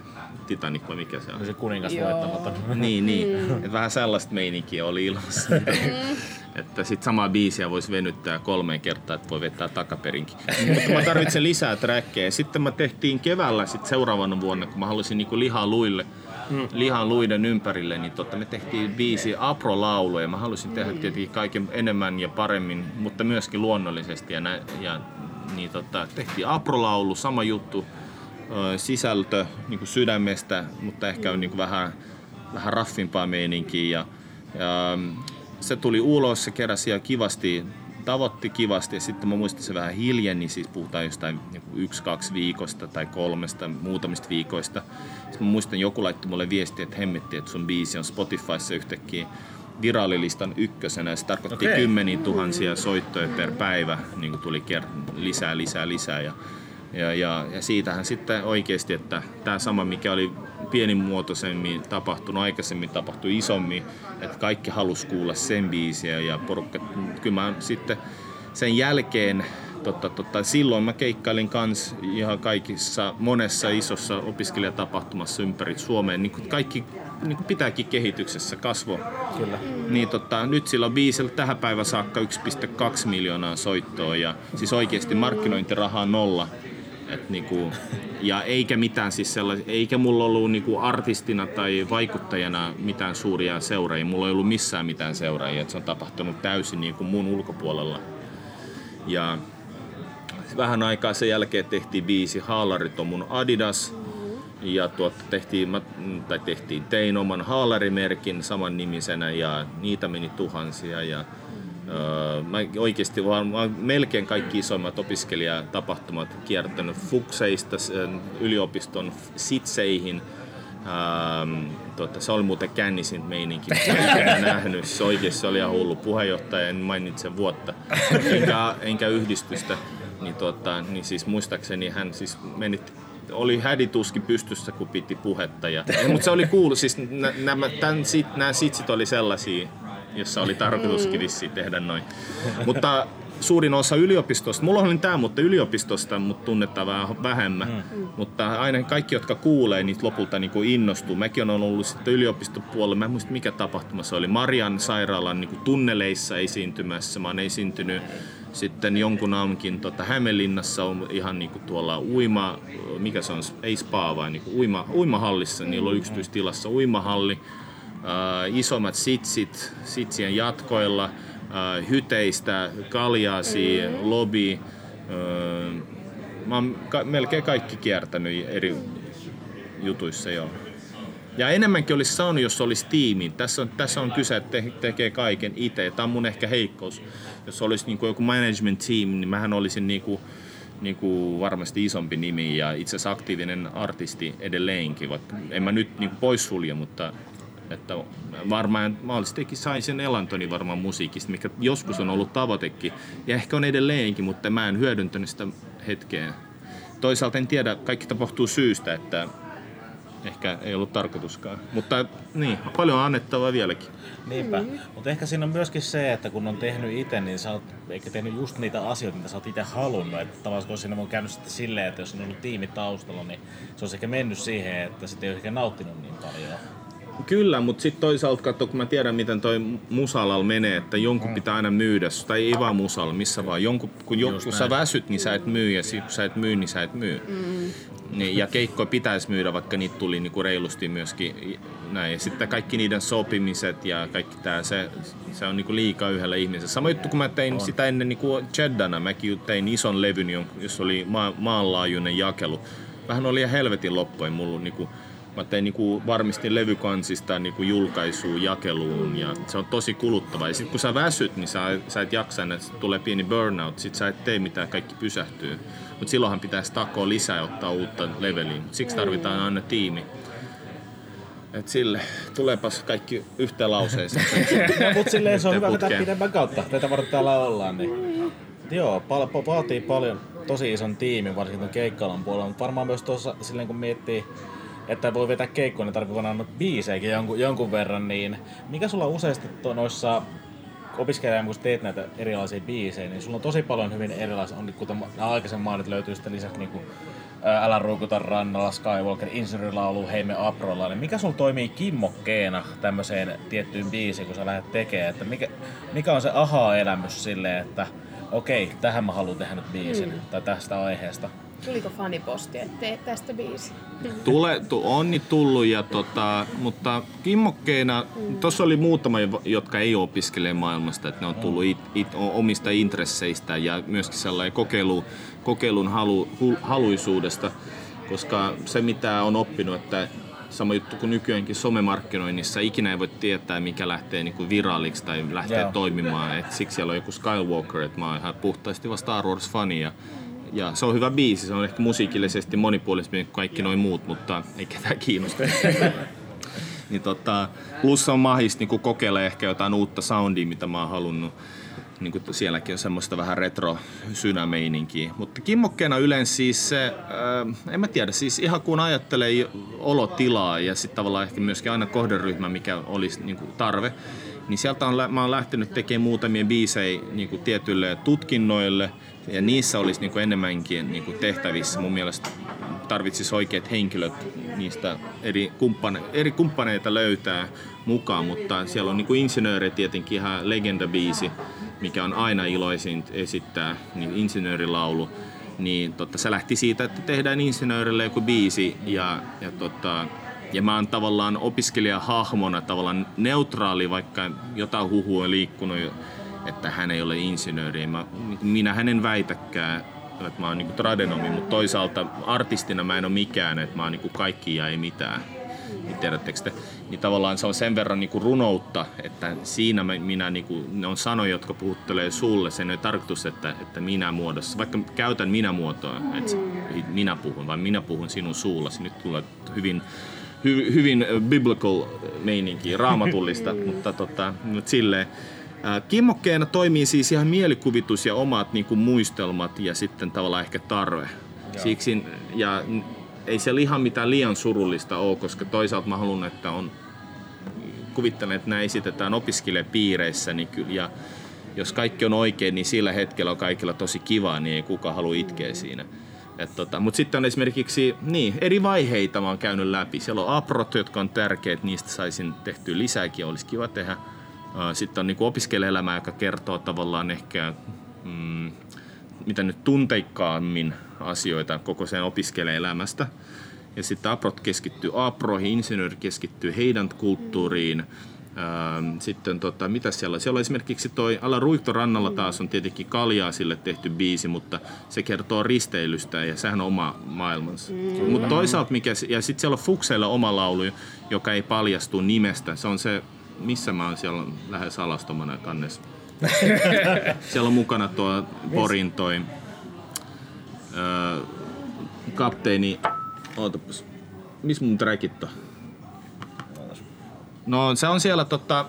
Titanic vai mikä se on? Se kuningas voittamaton. niin, niin. Mm. Et vähän sellaista meininkiä oli ilmassa. Mm. että sit samaa biisiä voisi venyttää kolmeen kertaan, että voi vetää takaperinkin. Mutta mä tarvitsen lisää trackeja. Sitten mä tehtiin keväällä sit seuraavana vuonna, kun mä halusin niinku lihaa luille, mm. lihan luiden ympärille, niin totta, me tehtiin biisi Apro-laulu ja mä halusin tehdä mm. tietenkin kaiken enemmän ja paremmin, mutta myöskin luonnollisesti. Ja, nä, ja niin totta, tehtiin Apro-laulu, sama juttu, sisältö niin kuin sydämestä, mutta ehkä on niin kuin vähän, vähän raffimpaa meininkiä. Ja, ja se tuli ulos, se keräsi ja kivasti, tavoitti kivasti ja sitten mä muistin se vähän hiljeni, siis puhutaan jostain niin yksi, kaksi viikosta tai kolmesta, muutamista viikoista. Sitten mä muistan, joku laittoi mulle viestiä, että hemmetti, että sun biisi on Spotifyssa yhtäkkiä viraalilistan ykkösenä. Se tarkoitti okay. kymmeniä tuhansia soittoja per päivä, niin kuin tuli lisää, lisää, lisää. Ja ja, ja, ja siitähän sitten oikeasti, että tämä sama, mikä oli pienimuotoisemmin tapahtunut, aikaisemmin tapahtui isommin, että kaikki halusi kuulla sen biisiä ja porukka, kyllä mä sitten sen jälkeen tota, tota, silloin mä keikkailin kans ihan kaikissa monessa isossa opiskelijatapahtumassa ympäri Suomeen. Niin kuin kaikki niin kuin pitääkin kehityksessä kasvo. Kyllä. Niin tota, nyt sillä on biisillä tähän päivän saakka 1,2 miljoonaa soittoa ja siis oikeasti markkinointiraha on nolla. Et niinku, ja eikä mitään siis sellaisia, eikä mulla ollut niinku artistina tai vaikuttajana mitään suuria seuraajia. Mulla ei ollut missään mitään seuraajia, että se on tapahtunut täysin niinku mun ulkopuolella. Ja vähän aikaa sen jälkeen tehtiin biisi Haalarit on mun Adidas. Ja tuota, tehtiin, mä- tai tehtiin, tein oman haalarimerkin saman nimisenä ja niitä meni tuhansia. Ja, öö, mä oikeasti vaan, mä melkein kaikki isommat opiskelijatapahtumat kiertänyt Fukseista yliopiston sitseihin. Ähm, tota, se oli muuten kännisin meininki, mitä nähnyt. Se oikeasti oli ihan hullu puheenjohtaja, en mainitse vuotta, enkä, enkä yhdistystä. Niin, tota, niin siis muistaakseni hän siis meni oli hädituski pystyssä, kun piti puhetta. Ja, mutta se oli kuulu, siis nä- nämä, sit, nämä sitsit oli sellaisia, jossa oli tarkoituskin vissiin tehdä noin. Mutta suurin osa yliopistosta, mulla oli tämä, mutta yliopistosta mut tunnetaan vähän vähemmän. Mm. Mutta aina kaikki, jotka kuulee, niitä lopulta niin kuin innostuu. Mäkin olen ollut sitten yliopistopuolella, mä en muista mikä tapahtuma se oli, Marian sairaalan niin kuin tunneleissa esiintymässä. Mä oon esiintynyt sitten jonkun aamunkin tota, Hämeenlinnassa on ihan niinku tuolla uima, mikä se on, ei spa vaan niinku uima, uimahallissa, niillä on yksityistilassa uimahalli, isommat sitsit, sitsien jatkoilla, äh, hyteistä, kaljaasi, lobby, äh, mä oon ka- melkein kaikki kiertänyt eri jutuissa joo. Ja enemmänkin olisi saanut, jos olisi tiimi. Tässä on, tässä on kyse, että te, tekee kaiken itse. Tämä on mun ehkä heikkous. Jos olisi niin kuin joku management team, niin mähän olisin niin kuin, niin kuin varmasti isompi nimi ja itse asiassa aktiivinen artisti edelleenkin, vaikka en mä nyt niin kuin poissulje, mutta että varmaan mahdollisesti saisin elantoni varmaan musiikista, mikä joskus on ollut tavoitekin ja ehkä on edelleenkin, mutta mä en hyödyntänyt sitä hetkeä. Toisaalta en tiedä, kaikki tapahtuu syystä, että ehkä ei ollut tarkoituskaan. Mutta niin, paljon on annettavaa vieläkin. Niinpä. Mutta ehkä siinä on myöskin se, että kun on tehnyt itse, niin sä oot ehkä tehnyt just niitä asioita, mitä sä oot itse halunnut. Että tavallaan kun siinä on käynyt sitten silleen, että jos on ollut tiimi taustalla, niin se olisi ehkä mennyt siihen, että sitten ei olisi ehkä nauttinut niin paljon. Kyllä, mutta sitten toisaalta katso, kun mä tiedän miten toi musalal menee, että jonkun pitää aina myydä, tai ei vaan musalla, missä vaan. Jonkun, kun, jo, kun sä väsyt, niin sä et myy, ja sit, kun sä et myy, niin sä et myy. Mm. Niin, ja keikkoja pitäisi myydä, vaikka niitä tuli niinku reilusti myöskin näin. Ja sitten kaikki niiden sopimiset ja kaikki tää, se, se on niinku liikaa yhdellä ihmisellä. Sama juttu, kun mä tein on. sitä ennen niinku Cheddana, mäkin tein ison levyn, jossa oli maa, maanlaajuinen jakelu. Vähän oli ihan helvetin loppuin mulla niinku, mä tein niinku, varmistin levykansista niinku julkaisuun, jakeluun ja se on tosi kuluttava. Ja sit kun sä väsyt, niin sä, sä et jaksa sit tulee pieni burnout, sit sä et tee mitään, kaikki pysähtyy. Mutta silloinhan pitäisi takoa lisää ja ottaa uutta leveliin. Siksi tarvitaan aina tiimi. Et sille, tulepas kaikki yhteen lauseeseen. No, mutta silleen se on hyvä vetää pidemmän kautta. Tätä varten täällä ollaan. Niin. Joo, pal- pa- vaatii paljon tosi ison tiimin, varsinkin tuon keikkailun puolella. Mutta varmaan myös tuossa silleen kun miettii, että voi vetää keikkoa, niin varmaan noita biisejäkin jonkun, jonkun verran. Niin mikä sulla useasti noissa opiskelijan, kun teet näitä erilaisia biisejä, niin sulla on tosi paljon hyvin erilaisia, on, kuten nämä aikaisemmin mainit, löytyy sitten lisäksi niin kuin, Älä ruukuta rannalla, Skywalker, Insuri-laulu, Heime Aprolla, niin mikä sulla toimii kimmokkeena tämmöiseen tiettyyn biisiin, kun sä lähdet tekemään, että mikä, mikä on se aha-elämys silleen, että okei, tähän mä haluan tehdä nyt biisin, mm. tai tästä aiheesta. Tuliko faniposti, että teet tästä biisi? Tule, tu, on niin tullut, ja tota, mutta kimmokkeena, tuossa oli muutama, jotka ei opiskele maailmasta, että ne on tullut it, it, omista intresseistä ja myöskin sellainen kokeilu, kokeilun halu, hu, haluisuudesta, koska se mitä on oppinut, että sama juttu kuin nykyäänkin somemarkkinoinnissa, ikinä ei voi tietää, mikä lähtee niin kuin viraaliksi tai lähtee Joo. toimimaan. Et siksi siellä on joku Skywalker, että mä oon ihan puhtaasti vaan Star Wars-fani ja ja se on hyvä biisi, se on ehkä musiikillisesti monipuolisempi kuin kaikki noin muut, mutta ei ketään kiinnosta. niin tota, plus on mahis niin kokeilla ehkä jotain uutta soundia, mitä mä oon halunnut. niin kuin sielläkin on semmoista vähän retro synämeininkiä. Mutta kimmokkeena yleensä siis se, äh, en mä tiedä, siis ihan kun ajattelee olotilaa ja sitten tavallaan ehkä myöskin aina kohderyhmä, mikä olisi niin kuin tarve, niin sieltä on, mä oon lähtenyt tekemään muutamia biisejä niin kuin tietyille tutkinnoille ja niissä olisi niin kuin enemmänkin niin kuin tehtävissä mun mielestä tarvitsisi oikeat henkilöt niistä eri, kumppane, eri kumppaneita löytää mukaan, mutta siellä on niin kuin insinööri tietenkin ihan legendabiisi, mikä on aina iloisin esittää, niin insinöörilaulu. Niin totta, se lähti siitä, että tehdään insinöörille joku biisi ja, ja, totta, ja mä oon tavallaan opiskelijahahmona tavallaan neutraali, vaikka jotain huhua on liikkunut, että hän ei ole insinööri. Mä, minä hänen väitäkään, että mä oon niinku tradenomi, mutta toisaalta artistina mä en ole mikään, että mä oon niinku kaikki ja ei mitään. Niin tiedättekö te? Niin tavallaan se on sen verran niinku runoutta, että siinä minä, niinku, ne on sanoja, jotka puhuttelee sulle. Sen ei tarkoitus, että, että minä muodossa, vaikka käytän minä muotoa, että minä puhun, vai minä puhun sinun suullasi. Nyt tulee hyvin hy, hyvin biblical meininki, raamatullista, mutta, tota, mutta silleen, Kimmokkeena toimii siis ihan mielikuvitus ja omat niin kuin, muistelmat ja sitten tavallaan ehkä tarve. Siksi, ja ei se ihan mitään liian surullista ole, koska toisaalta mä haluan, että on, kuvittelen, että nämä esitetään opiskelijapiireissä, niin kyllä, ja jos kaikki on oikein, niin sillä hetkellä on kaikilla tosi kivaa, niin ei kukaan halua itkeä siinä. tota, Mutta sitten on esimerkiksi niin, eri vaiheita mä oon käynyt läpi. Siellä on aprot, jotka on tärkeät, niistä saisin tehtyä lisääkin, olisi kiva tehdä. Sitten on niin opiskelijaelämä, joka kertoo tavallaan ehkä mm, mitä nyt tunteikkaammin asioita koko sen opiskelijaelämästä. Ja sitten Aprot keskittyy Aproihin, insinööri keskittyy heidän kulttuuriin. Sitten tota, mitä siellä on? Siellä on esimerkiksi toi Ala Ruihtorannalla taas on tietenkin kaljaa sille tehty biisi, mutta se kertoo risteilystä ja sehän on oma maailmansa. Mm. Mutta toisaalta mikä, ja sitten siellä on Fukseilla oma laulu, joka ei paljastu nimestä. Se on se missä mä oon siellä lähes alastomana kannessa. siellä on mukana tuo Porin toi öö, kapteeni, ootapas, missä mun trackit on? No se on siellä tota,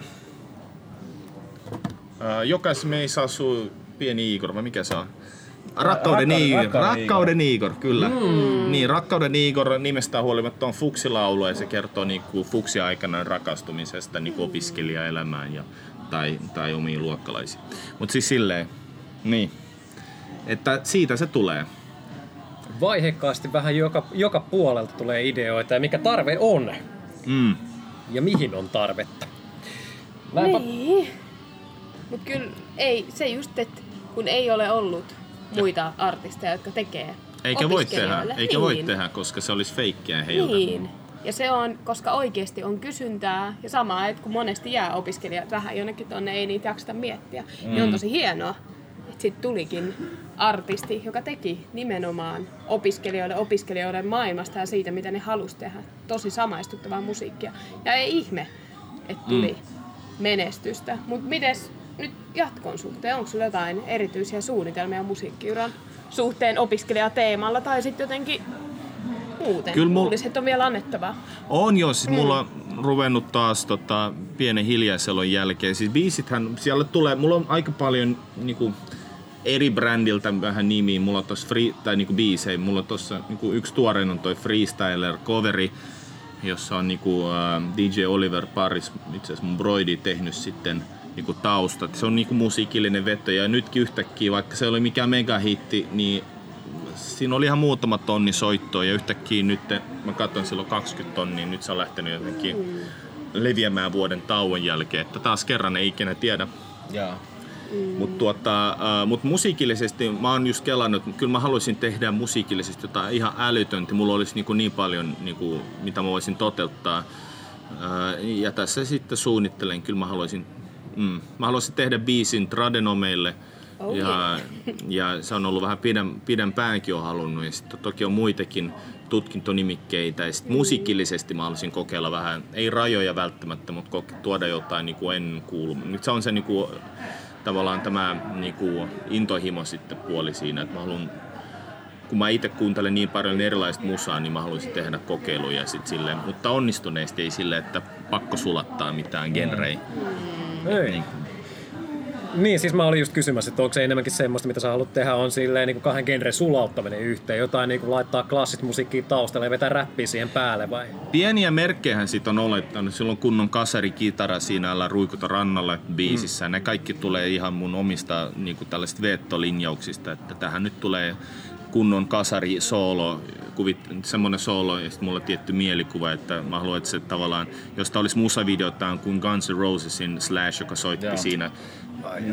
öö, jokas meissä asuu pieni Igor, vai mikä se on? Rakkauden, Rakka- Igor. Rakkauden, Rakkauden Igor, kyllä. Mm. Niin, Rakkauden Igor nimestä huolimatta on Fuksilaulu ja se kertoo niinku Fuksi aikana rakastumisesta niinku opiskelijaelämään ja, tai, tai omiin luokkalaisiin. Mutta siis silleen, niin, että siitä se tulee. Vaihekkaasti vähän joka, joka puolelta tulee ideoita ja mikä tarve on. Mm. Ja mihin on tarvetta. Näinpä... Niin. Mutta kyllä ei, se just, että kun ei ole ollut muita artisteja, jotka tekee eikä voi tehdä, eikä niin. voi tehdä, koska se olisi feikkiä heiltä. Niin. Ja se on, koska oikeasti on kysyntää ja sama, että kun monesti jää opiskelijat vähän jonnekin tonne, ei niitä jakseta miettiä, mm. niin on mm. tosi hienoa, että sitten tulikin artisti, joka teki nimenomaan opiskelijoille opiskelijoiden maailmasta ja siitä, mitä ne halusi tehdä. Tosi samaistuttavaa musiikkia. Ja ei ihme, että tuli mm. menestystä. Mutta mites nyt jatkon suhteen? Onko sulla jotain erityisiä suunnitelmia musiikkiuran suhteen opiskelijateemalla tai sitten jotenkin muuten? Kyllä mul... Luulisin, että on vielä annettavaa. On jo, siis mm. mulla on ruvennut taas tota, pienen hiljaiselon jälkeen. Siis biisithän, siellä tulee, mulla on aika paljon niinku, eri brändiltä vähän nimiä. Mulla on tossa free, tai niinku biisejä. Mulla on tossa niinku, yksi tuorein on toi Freestyler coveri, jossa on niinku, uh, DJ Oliver Paris, itse asiassa mun broidi, tehnyt sitten – niinku taustat. Se on niinku musiikillinen veto ja nytkin yhtäkkiä, vaikka se oli mikään megahitti, niin siinä oli ihan muutama tonni soittoa ja yhtäkkiä nyt, mä katsoin silloin 20 tonnia, nyt se on lähtenyt jotenkin leviämään vuoden tauon jälkeen, että taas kerran ei ikinä tiedä. Yeah. Mm. Mutta tuota, äh, mut musiikillisesti mä oon just kelannut, että kyllä mä haluaisin tehdä musiikillisesti jotain ihan älytöntä. Mulla olisi niinku niin paljon, niinku, mitä mä voisin toteuttaa. Äh, ja tässä sitten suunnittelen, kyllä mä haluaisin Mm. Mä haluaisin tehdä biisin Tradenomeille. Oh, ja, ja, se on ollut vähän pidän, pidempäänkin on halunnut. Ja sitten toki on muitakin tutkintonimikkeitä. Ja sitten mm. musiikillisesti mä haluaisin kokeilla vähän, ei rajoja välttämättä, mutta tuoda jotain niin kuin en kuulu. Nyt se on se niin kuin, tavallaan tämä niin kuin intohimo sitten puoli siinä, että mä haluan kun mä itse kuuntelen niin paljon erilaista musaa, niin mä haluaisin tehdä kokeiluja sit silleen, mutta onnistuneesti ei sille, että pakko sulattaa mitään genrejä. Mm. Ei. Niin. Niin, siis mä olin just kysymässä, että onko se enemmänkin semmoista, mitä sä haluat tehdä, on silleen niin kuin kahden genren sulauttaminen yhteen, jotain niin kuin laittaa klassista musiikkia taustalle ja vetää räppiä siihen päälle vai? Pieniä merkkejä siitä on olettanut. Silloin kunnon kasari kitara siinä alla Ruikuta rannalla biisissä. Mm. Ne kaikki tulee ihan mun omista niin kuin tällaisista veettolinjauksista, että tähän nyt tulee kunnon kasari soolo, kuvit, semmoinen soolo ja sitten mulla on tietty mielikuva, että mä haluan, että se tavallaan, jos tämä olisi musavideo, tämä on kuin Guns N' Rosesin Slash, joka soitti Joo. siinä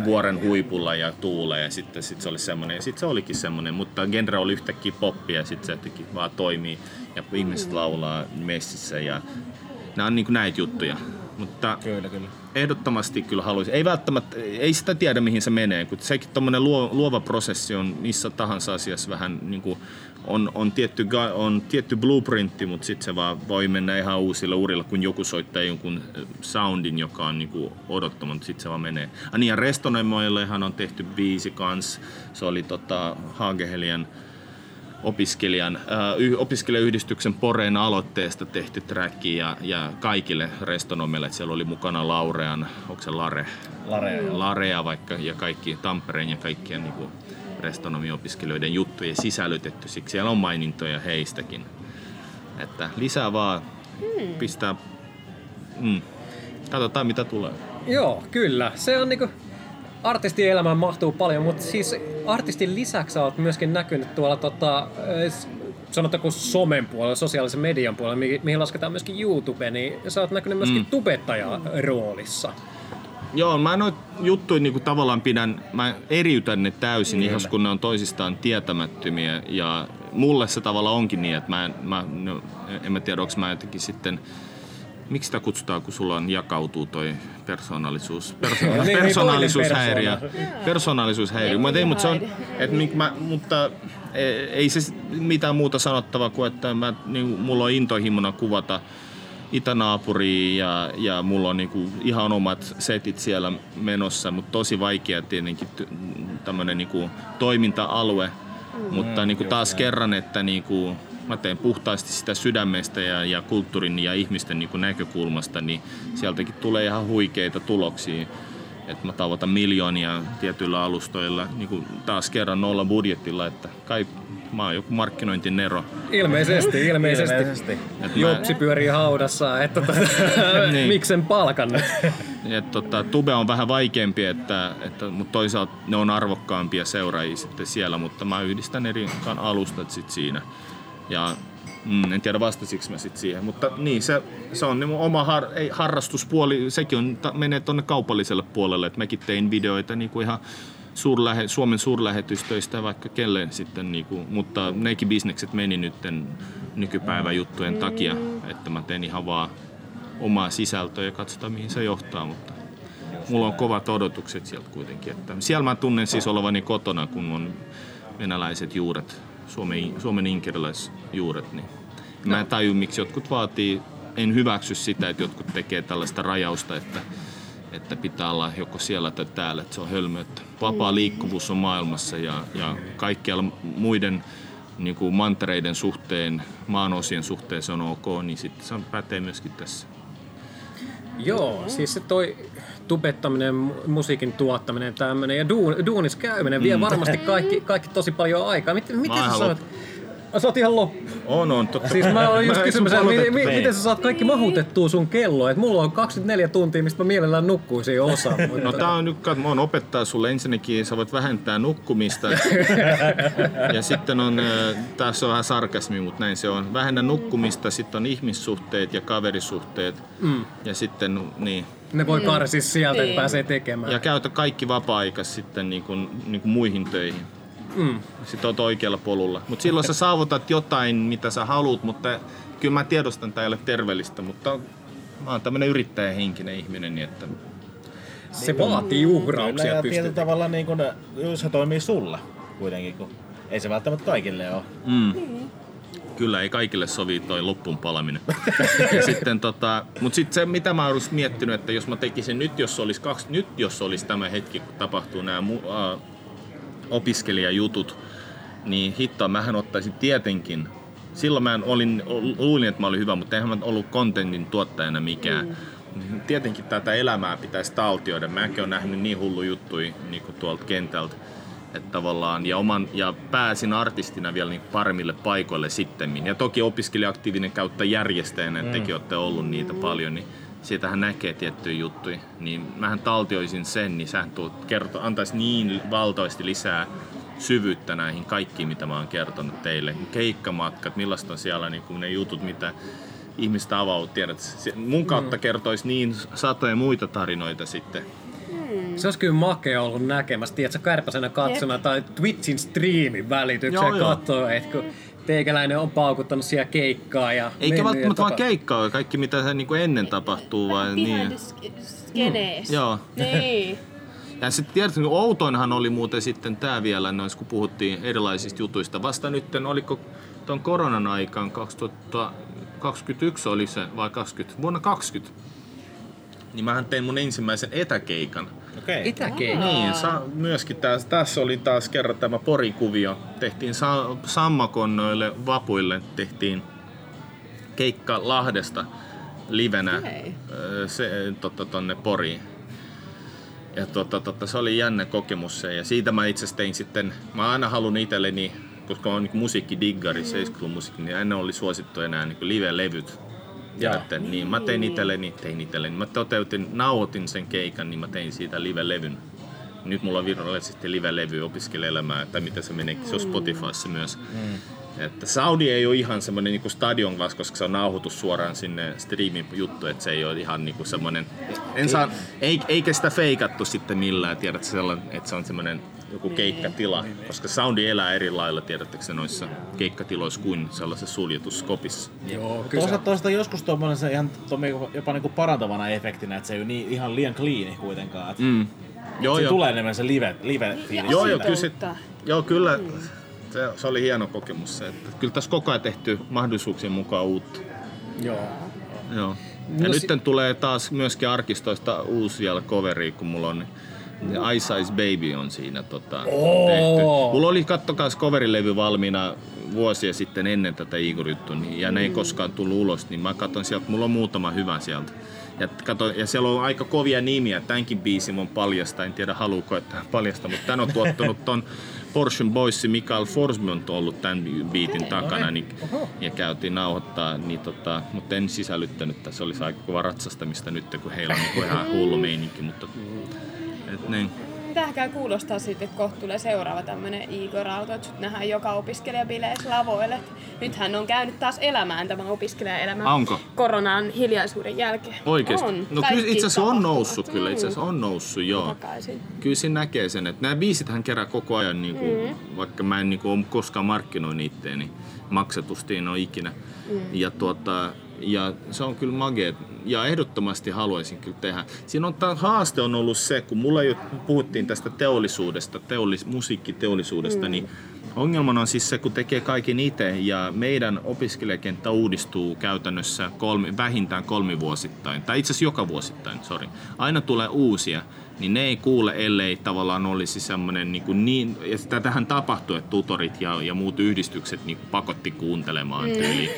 vuoren huipulla ja tuulee ja sitten sit se oli semmoinen, ja sitten se olikin semmoinen, mutta genre oli yhtäkkiä poppia ja sitten se jotenkin vaan toimii ja ihmiset laulaa messissä ja nämä on niin kuin näitä juttuja. Mutta Kyllä, kyllä. ehdottomasti kyllä haluaisin. Ei välttämättä, ei sitä tiedä mihin se menee, kun sekin tuommoinen luova prosessi on missä tahansa asiassa vähän niin kuin on, on, tietty, on tietty blueprintti, mutta sitten se vaan voi mennä ihan uusilla urilla, kun joku soittaa jonkun soundin, joka on niinku odottamaton, sitten se vaan menee. Ah niin, ja Restonemoillehan on tehty biisi kans. Se oli tota Hagehelian opiskelijan, äh, opiskelijayhdistyksen Poreen aloitteesta tehty track ja, ja kaikille Restonomille. Siellä oli mukana Laurean, onko se Lare? Larea. Larea vaikka ja kaikki Tampereen ja kaikkien niin kuin, restonomiopiskelijoiden juttuja sisällytetty, siksi siellä on mainintoja heistäkin. Että lisää vaan hmm. pistää, mm. katsotaan mitä tulee. Joo, kyllä. Se on niinku, artistin elämään mahtuu paljon, mutta siis artistin lisäksi olet myöskin näkynyt tuolla tota, sanotaanko somen puolella, sosiaalisen median puolella, mihin lasketaan myöskin YouTube, niin sä oot näkynyt myöskin mm. tubettajan roolissa. Joo, mä noit juttuja niin kuin tavallaan pidän, mä eriytän ne täysin ihan kun ne on toisistaan tietämättömiä ja mulle se tavalla onkin niin, että mä, mä no, en mä tiedä, onko mä jotenkin sitten Miksi sitä kutsutaan, kun sulla on jakautuu toi persoonallisuus? Perso- niin, niin, persoonallisuushäiriö. Persoonallisuushäiriö. Mutta ei, mutta se on, että mä, mutta e, ei se mitään muuta sanottavaa kuin, että mä, niin, mulla on intohimona kuvata itänaapuriin ja, ja mulla on niinku ihan omat setit siellä menossa, mutta tosi vaikea tietenkin tämmöinen niinku toiminta-alue. Mm, mutta niinku taas kyllä. kerran, että niinku, mä teen puhtaasti sitä sydämestä ja, ja kulttuurin ja ihmisten niinku näkökulmasta, niin sieltäkin tulee ihan huikeita tuloksia. Että mä tavoitan miljoonia tietyillä alustoilla, niin kuin taas kerran nolla budjettilla, että kai Mä oon joku markkinointinero. Ilmeisesti, ilmeisesti. ilmeisesti. Jopsi pyörii haudassa, että tota, niin. miksen palkan. Et, tota, tube on vähän vaikeampi, että, että, mutta toisaalta ne on arvokkaampia seuraajia sitten siellä, mutta mä yhdistän eri alustat sit siinä. Ja Mm, en tiedä vastasiksi mä sit siihen, mutta niin, se, se on niin oma har, ei, harrastuspuoli, sekin on, menee tuonne kaupalliselle puolelle, että mäkin tein videoita niin kuin ihan suurlähe, Suomen suurlähetystöistä vaikka kelle sitten, niin kuin, mutta nekin bisnekset meni nyt nykypäivän juttujen takia, että mä teen ihan vaan omaa sisältöä ja katsotaan mihin se johtaa, mutta mulla on kovat odotukset sieltä kuitenkin. Että siellä mä tunnen siis olevani kotona, kun on venäläiset juuret, suomen, suomen inkeriläisjuuret, niin mä en taju, miksi jotkut vaatii, en hyväksy sitä, että jotkut tekee tällaista rajausta, että että pitää olla joko siellä tai täällä, että se on hölmö. Että vapaa mm. liikkuvuus on maailmassa ja, ja kaikkialla muiden niin kuin mantereiden suhteen, maanosien suhteen se on ok, niin sitten se pätee myöskin tässä. Joo, siis se toi tubettaminen, musiikin tuottaminen tämmöinen ja duun, duunis käyminen vie mm. varmasti kaikki, kaikki tosi paljon aikaa. Miten, miten sä sanot, Sä oot ihan loppu. On, on. Totta. Siis mä olin just kysymässä, että miten, miten, miten sä saat kaikki mahutettua sun kelloa? Et mulla on 24 tuntia, mistä mä mielellään nukkuisin osa. no tää on nyt, mä oon opettaa sulle ensinnäkin, sä voit vähentää nukkumista. ja sitten on, tässä on vähän sarkasmi, mutta näin se on. Vähennä nukkumista, sitten on ihmissuhteet ja kaverisuhteet. Mm. Ja sitten, niin, ne voi karsia sieltä, niin. että pääsee tekemään. Ja käytä kaikki vapaa-aika sitten niin kuin, niin kuin muihin töihin. Mm. Sitten olet oikealla polulla. Mutta silloin sä saavutat jotain, mitä sä haluat, mutta kyllä mä tiedostan, että tämä ei ole terveellistä, mutta mä oon tämmöinen yrittäjähenkinen ihminen, niin että se niin, vaatii uhrauksia. Ja tietyllä tavalla niin kun, se toimii sulla kuitenkin, kun ei se välttämättä kaikille ole. Mm. Niin. Kyllä, ei kaikille sovi toi loppuun palaminen. sitten tota, mutta sitten se, mitä mä oon miettinyt, että jos mä tekisin nyt, jos olisi, kaksi, nyt jos olisi tämä hetki, kun tapahtuu nämä uh, opiskelijajutut, niin hittoa, mähän ottaisin tietenkin Silloin mä olin, luulin, että mä olin hyvä, mutta eihän mä ollut kontentin tuottajana mikään. Mm. tietenkin tätä elämää pitäisi taltioida. Mäkin olen nähnyt niin hullu juttuja niin tuolta kentältä. Että tavallaan, ja, oman, ja pääsin artistina vielä niin paremmille paikoille sitten. Ja toki opiskelijaaktiivinen kautta järjestäjänä, mm. tekin olette ollut niitä paljon, niin siitähän näkee tiettyjä juttuja. Niin mähän taltioisin sen, niin sähän tuot, kerto, antaisi niin valtavasti lisää syvyyttä näihin kaikkiin, mitä mä oon kertonut teille. Keikkamatkat, millaista on siellä niin ne jutut, mitä ihmistä avautuu. Tiedät, mun kautta mm. kertoisi niin satoja muita tarinoita sitten. Mm. Se olisi kyllä makea ollut näkemässä, tiedätkö, kärpäsenä katsona tai Twitchin striimin välityksellä katsoa, että kun teikäläinen on paukuttanut siellä keikkaa ja Eikä välttämättä vaan keikkaa, kaikki mitä se niin kuin ennen tapahtuu. Vai, niin. Mm. Joo. Niin. Ja sitten tiedätkö, niin outoinhan oli muuten sitten tämä vielä, nois, kun puhuttiin erilaisista jutuista. Vasta nyt, oliko tuon koronan aikaan 2021 oli se, vai 20, vuonna 20, niin mähän tein mun ensimmäisen etäkeikan. Okay. Etäkeikan? Niin, sa- myöskin tässä, tässä oli taas kerran tämä porikuvio. Tehtiin sa- Sammakon noille vapuille, tehtiin keikka Lahdesta livenä okay. se, totta, tonne Poriin. Ja totta, totta, se oli jännä kokemus se. Ja siitä mä itse tein sitten, mä aina halun itselleni, koska mä oon niin musiikkidiggari, mm. 70 musiikki, niin ennen oli suosittu enää niin live-levyt. Tiedätte, niin mä tein itselleni, tein itselleni, mä toteutin, nauhoitin sen keikan, niin mä tein siitä live-levyn. Nyt mulla on virallisesti live-levy opiskeleelämää, tai mitä se menee, se on Spotifyssa myös. Mm. Että Saudi ei ole ihan semmoinen niin stadion vasta, koska se on nauhoitus suoraan sinne streamin juttu, että se ei ole ihan niin semmoinen, en saa, ei, eikä sitä feikattu sitten millään, tiedät sellainen, että se on semmoinen joku niin. keikkatila, koska soundi elää eri lailla, tiedättekö se noissa keikkatiloissa kuin sellaisessa suljetussa kopissa. Joo, kyllä. Toisaalta, toisaalta joskus tuommoinen se ihan jopa niinku parantavana efektinä, että se ei ole niin, ihan liian clean kuitenkaan. Että mm. Joo, se joo. tulee enemmän se live, live fiilis. Joo, joo, kyllä, se, joo, kyllä mm. se, se, oli hieno kokemus se, että kyllä tässä koko ajan tehty mahdollisuuksien mukaan uutta. Joo. Joo. Ja no, nyt si- tulee taas myöskin arkistoista uusi vielä coveri, kun mulla on Ice Ice Baby on siinä tota, oh. tehty. Mulla oli kattokaa coverilevy valmiina vuosia sitten ennen tätä igor niin, ja ne ei koskaan tullut ulos, niin mä katson sieltä, mulla on muutama hyvä sieltä. Ja, kato, ja siellä on aika kovia nimiä, tämänkin biisin on paljasta, en tiedä haluuko, että paljasta, mutta tän on tuottanut ton Porsche Boys, Mikael Forsman on ollut tämän biitin takana, niin, ja käytiin nauhoittaa, niin tota, mutta en sisällyttänyt, tässä olisi aika kova ratsastamista nyt, kun heillä on niin ihan hullu meininki, mutta et niin. Mitähän kuulostaa sitten, että kohta tulee seuraava tämmönen Igor Auto, että sut nähdään joka opiskelijabileissä lavoille. Nythän on käynyt taas elämään tämä opiskelijaelämä Onko? koronan hiljaisuuden jälkeen. Oikeesti? On. No kyllä itse asiassa on noussut kyllä, itse asiassa on noussut, joo. Takaisin. Kyllä siinä näkee sen, että nämä biisit hän kerää koko ajan, niin kuin, mm. vaikka mä en niin kuin, koskaan markkinoin itteeni, maksetusti en ole ikinä. Mm. Ja tuota, ja se on kyllä magea. Ja ehdottomasti haluaisin kyllä tehdä. Siinä on tämä haaste on ollut se, kun mulla jo puhuttiin tästä teollisuudesta, teollis, musiikkiteollisuudesta, mm. niin ongelmana on siis se, kun tekee kaiken itse ja meidän opiskelijakenttä uudistuu käytännössä kolmi, vähintään kolmivuosittain, tai itse asiassa joka vuosittain, sorry. Aina tulee uusia niin ne ei kuule, ellei tavallaan olisi semmoinen niin, kuin niin ja tätähän tapahtui, että tutorit ja, ja muut yhdistykset niin kuin pakotti kuuntelemaan mm. tyyliin,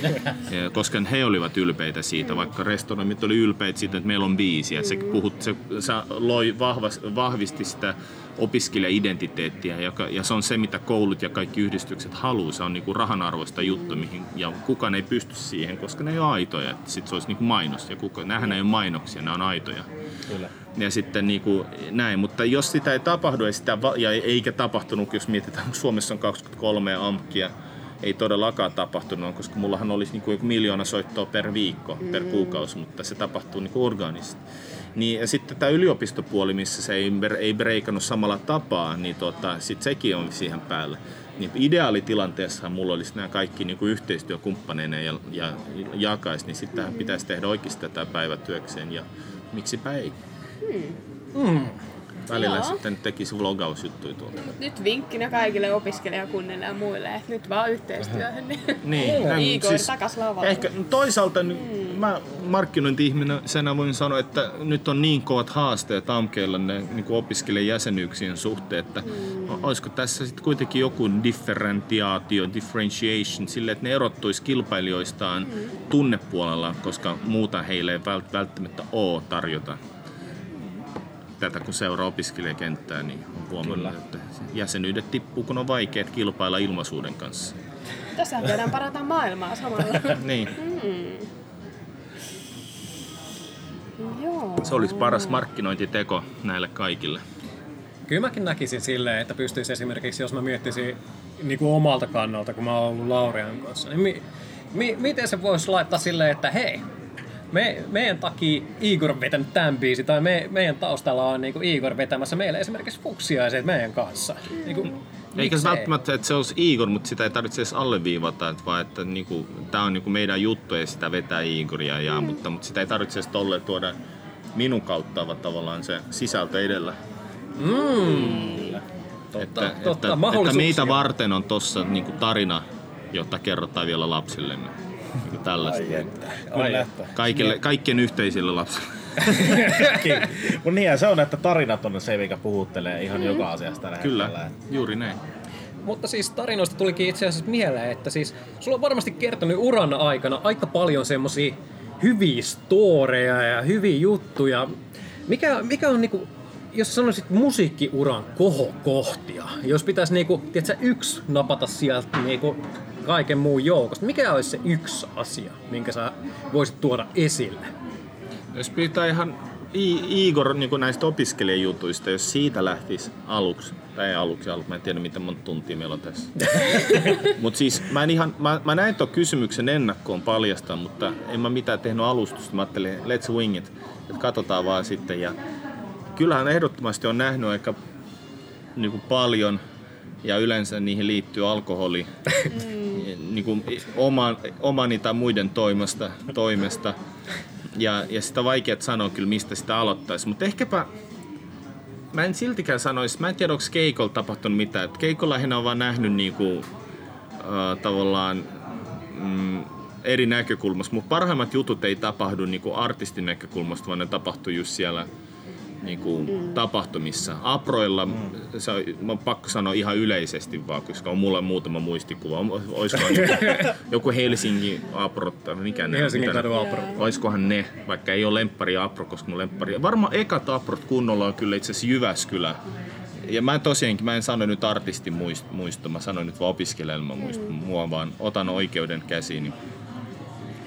koska he olivat ylpeitä siitä, vaikka restoranit oli ylpeitä siitä, että meillä on biisi, ja se, puhut, se, se loi vahvas, vahvisti sitä opiskelijaidentiteettiä, joka, ja se on se, mitä koulut ja kaikki yhdistykset haluaa. Se on niin kuin rahanarvoista juttu, mihin, ja kukaan ei pysty siihen, koska ne ei ole aitoja. Sitten se olisi niin kuin mainos, ja kuka, nämähän ei ole mainoksia, ne on aitoja. Kyllä ja sitten niin kuin näin. Mutta jos sitä ei tapahdu ja, sitä, ja eikä tapahtunut, jos mietitään, Suomessa on 23 amkia, ei todellakaan tapahtunut, koska mullahan olisi niin kuin miljoona soittoa per viikko, mm. per kuukausi, mutta se tapahtuu niin orgaanisesti. Niin, ja sitten tämä yliopistopuoli, missä se ei, ei breikannut samalla tapaa, niin tota, sitten sekin on siihen päälle. Niin ideaalitilanteessa mulla olisi nämä kaikki niin kuin yhteistyökumppaneina ja, ja jakaisi, niin sittenhän pitäisi tehdä oikeasti tätä päivätyökseen ja miksipä ei. Mm. välillä Joo. sitten tekisi vlogausjuttuja tuolta. Nyt vinkkinä kaikille opiskelijakunnille ja muille, että nyt vaan yhteistyöhön. Niin. Niin, Igor takas lavalle. Ehkä toisaalta mm. mä markkinointi-ihmisenä voin sanoa, että nyt on niin kovat haasteet AMKeilla ne niin opiskelijajäsenyyksien suhteen, että mm. olisiko tässä sitten kuitenkin joku differentiaatio, differentiation, sille, että ne erottuisi kilpailijoistaan mm. tunnepuolella, koska muuta heille ei vält- välttämättä ole tarjota tätä kun seuraa opiskelijakenttää, niin on huomannut, Kyllä. että jäsenyydet tippuu, kun on vaikeat kilpailla ilmaisuuden kanssa. Tässä voidaan parantaa maailmaa samalla. Niin. Joo. Se olisi paras markkinointiteko näille kaikille. Kyllä mäkin näkisin silleen, että pystyisi esimerkiksi, jos mä miettisin niin kuin omalta kannalta, kun mä oon ollut Laurian kanssa, niin mi, mi, miten se voisi laittaa silleen, että hei, me, meidän takia Igor on vetänyt tämän biisi, tai me, meidän taustalla on niin kuin Igor vetämässä meille esimerkiksi fuksiaiset meidän kanssa. Niin kuin, Eikä se välttämättä, että se olisi Igor, mutta sitä ei tarvitse edes alleviivata, että vaan että niinku, tämä on niinku meidän juttu ja sitä vetää Igoria, ja, Mm. mutta, mutta sitä ei tarvitse edes tolleen tuoda minun kautta, vaan tavallaan se sisältö edellä. Totta, että, totta, että, että meitä varten on tossa niinku tarina, jota kerrotaan vielä lapsillemme. Niinku tällaista. Ai että. Kyllä. Kaikille, kaikkien yhteisille lapsille. Mutta niin se on, että tarinat on se, mikä puhuttelee ihan joka asiasta tällä Kyllä, hetkellä. juuri näin. Mutta siis tarinoista tulikin itse asiassa mieleen, että siis sulla on varmasti kertonut uran aikana aika paljon semmosia hyviä storeja ja hyviä juttuja. Mikä, mikä on niinku, jos sanoisit musiikkiuran kohokohtia, jos pitäisi niinku, tiedätkö, yksi napata sieltä niinku kaiken muun joukosta, mikä olisi se yksi asia, minkä sä voisit tuoda esille? Jos pitää ihan I- Igor niin näistä opiskelijajutuista, jos siitä lähtisi aluksi, tai ei aluksi, aluksi, mä en tiedä miten monta tuntia meillä on tässä. mutta siis mä, en ihan, mä, mä näin tuon kysymyksen ennakkoon paljastaa, mutta en mä mitään tehnyt alustusta. Mä ajattelin, let's wing it, että katsotaan vaan sitten. Ja kyllähän ehdottomasti on nähnyt aika niin kuin paljon ja yleensä niihin liittyy alkoholi niin kuin oman, omani tai muiden toimesta, toimesta. Ja, ja sitä vaikea sanoa kyllä, mistä sitä aloittaisi. Mutta ehkäpä, mä en siltikään sanoisi, mä en tiedä, onko Keikolla tapahtunut mitään. Et Keikolla lähinnä on vaan nähnyt niinku, äh, tavallaan mm, eri näkökulmasta. Mutta parhaimmat jutut ei tapahdu niinku artistin näkökulmasta, vaan ne tapahtuu just siellä niinku, mm. tapahtumissa. Aproilla, mm. se on, mä on pakko sanoa ihan yleisesti vaan, koska on mulla muutama muistikuva. Olisiko joku, joku Helsingin Aprot, tai mikä ne on, Helsingin kadun Apro. Oiskohan ne, vaikka ei ole lemppari Apro, koska mun lemppari... Varmaan ekat Aprot kunnolla on kyllä itse asiassa Jyväskylä. Ja mä en tosiaankin, mä en sano nyt artistin muist, muisto, mä sanoin nyt vaan opiskelijan muisto. Mua vaan otan oikeuden käsiin. Niin,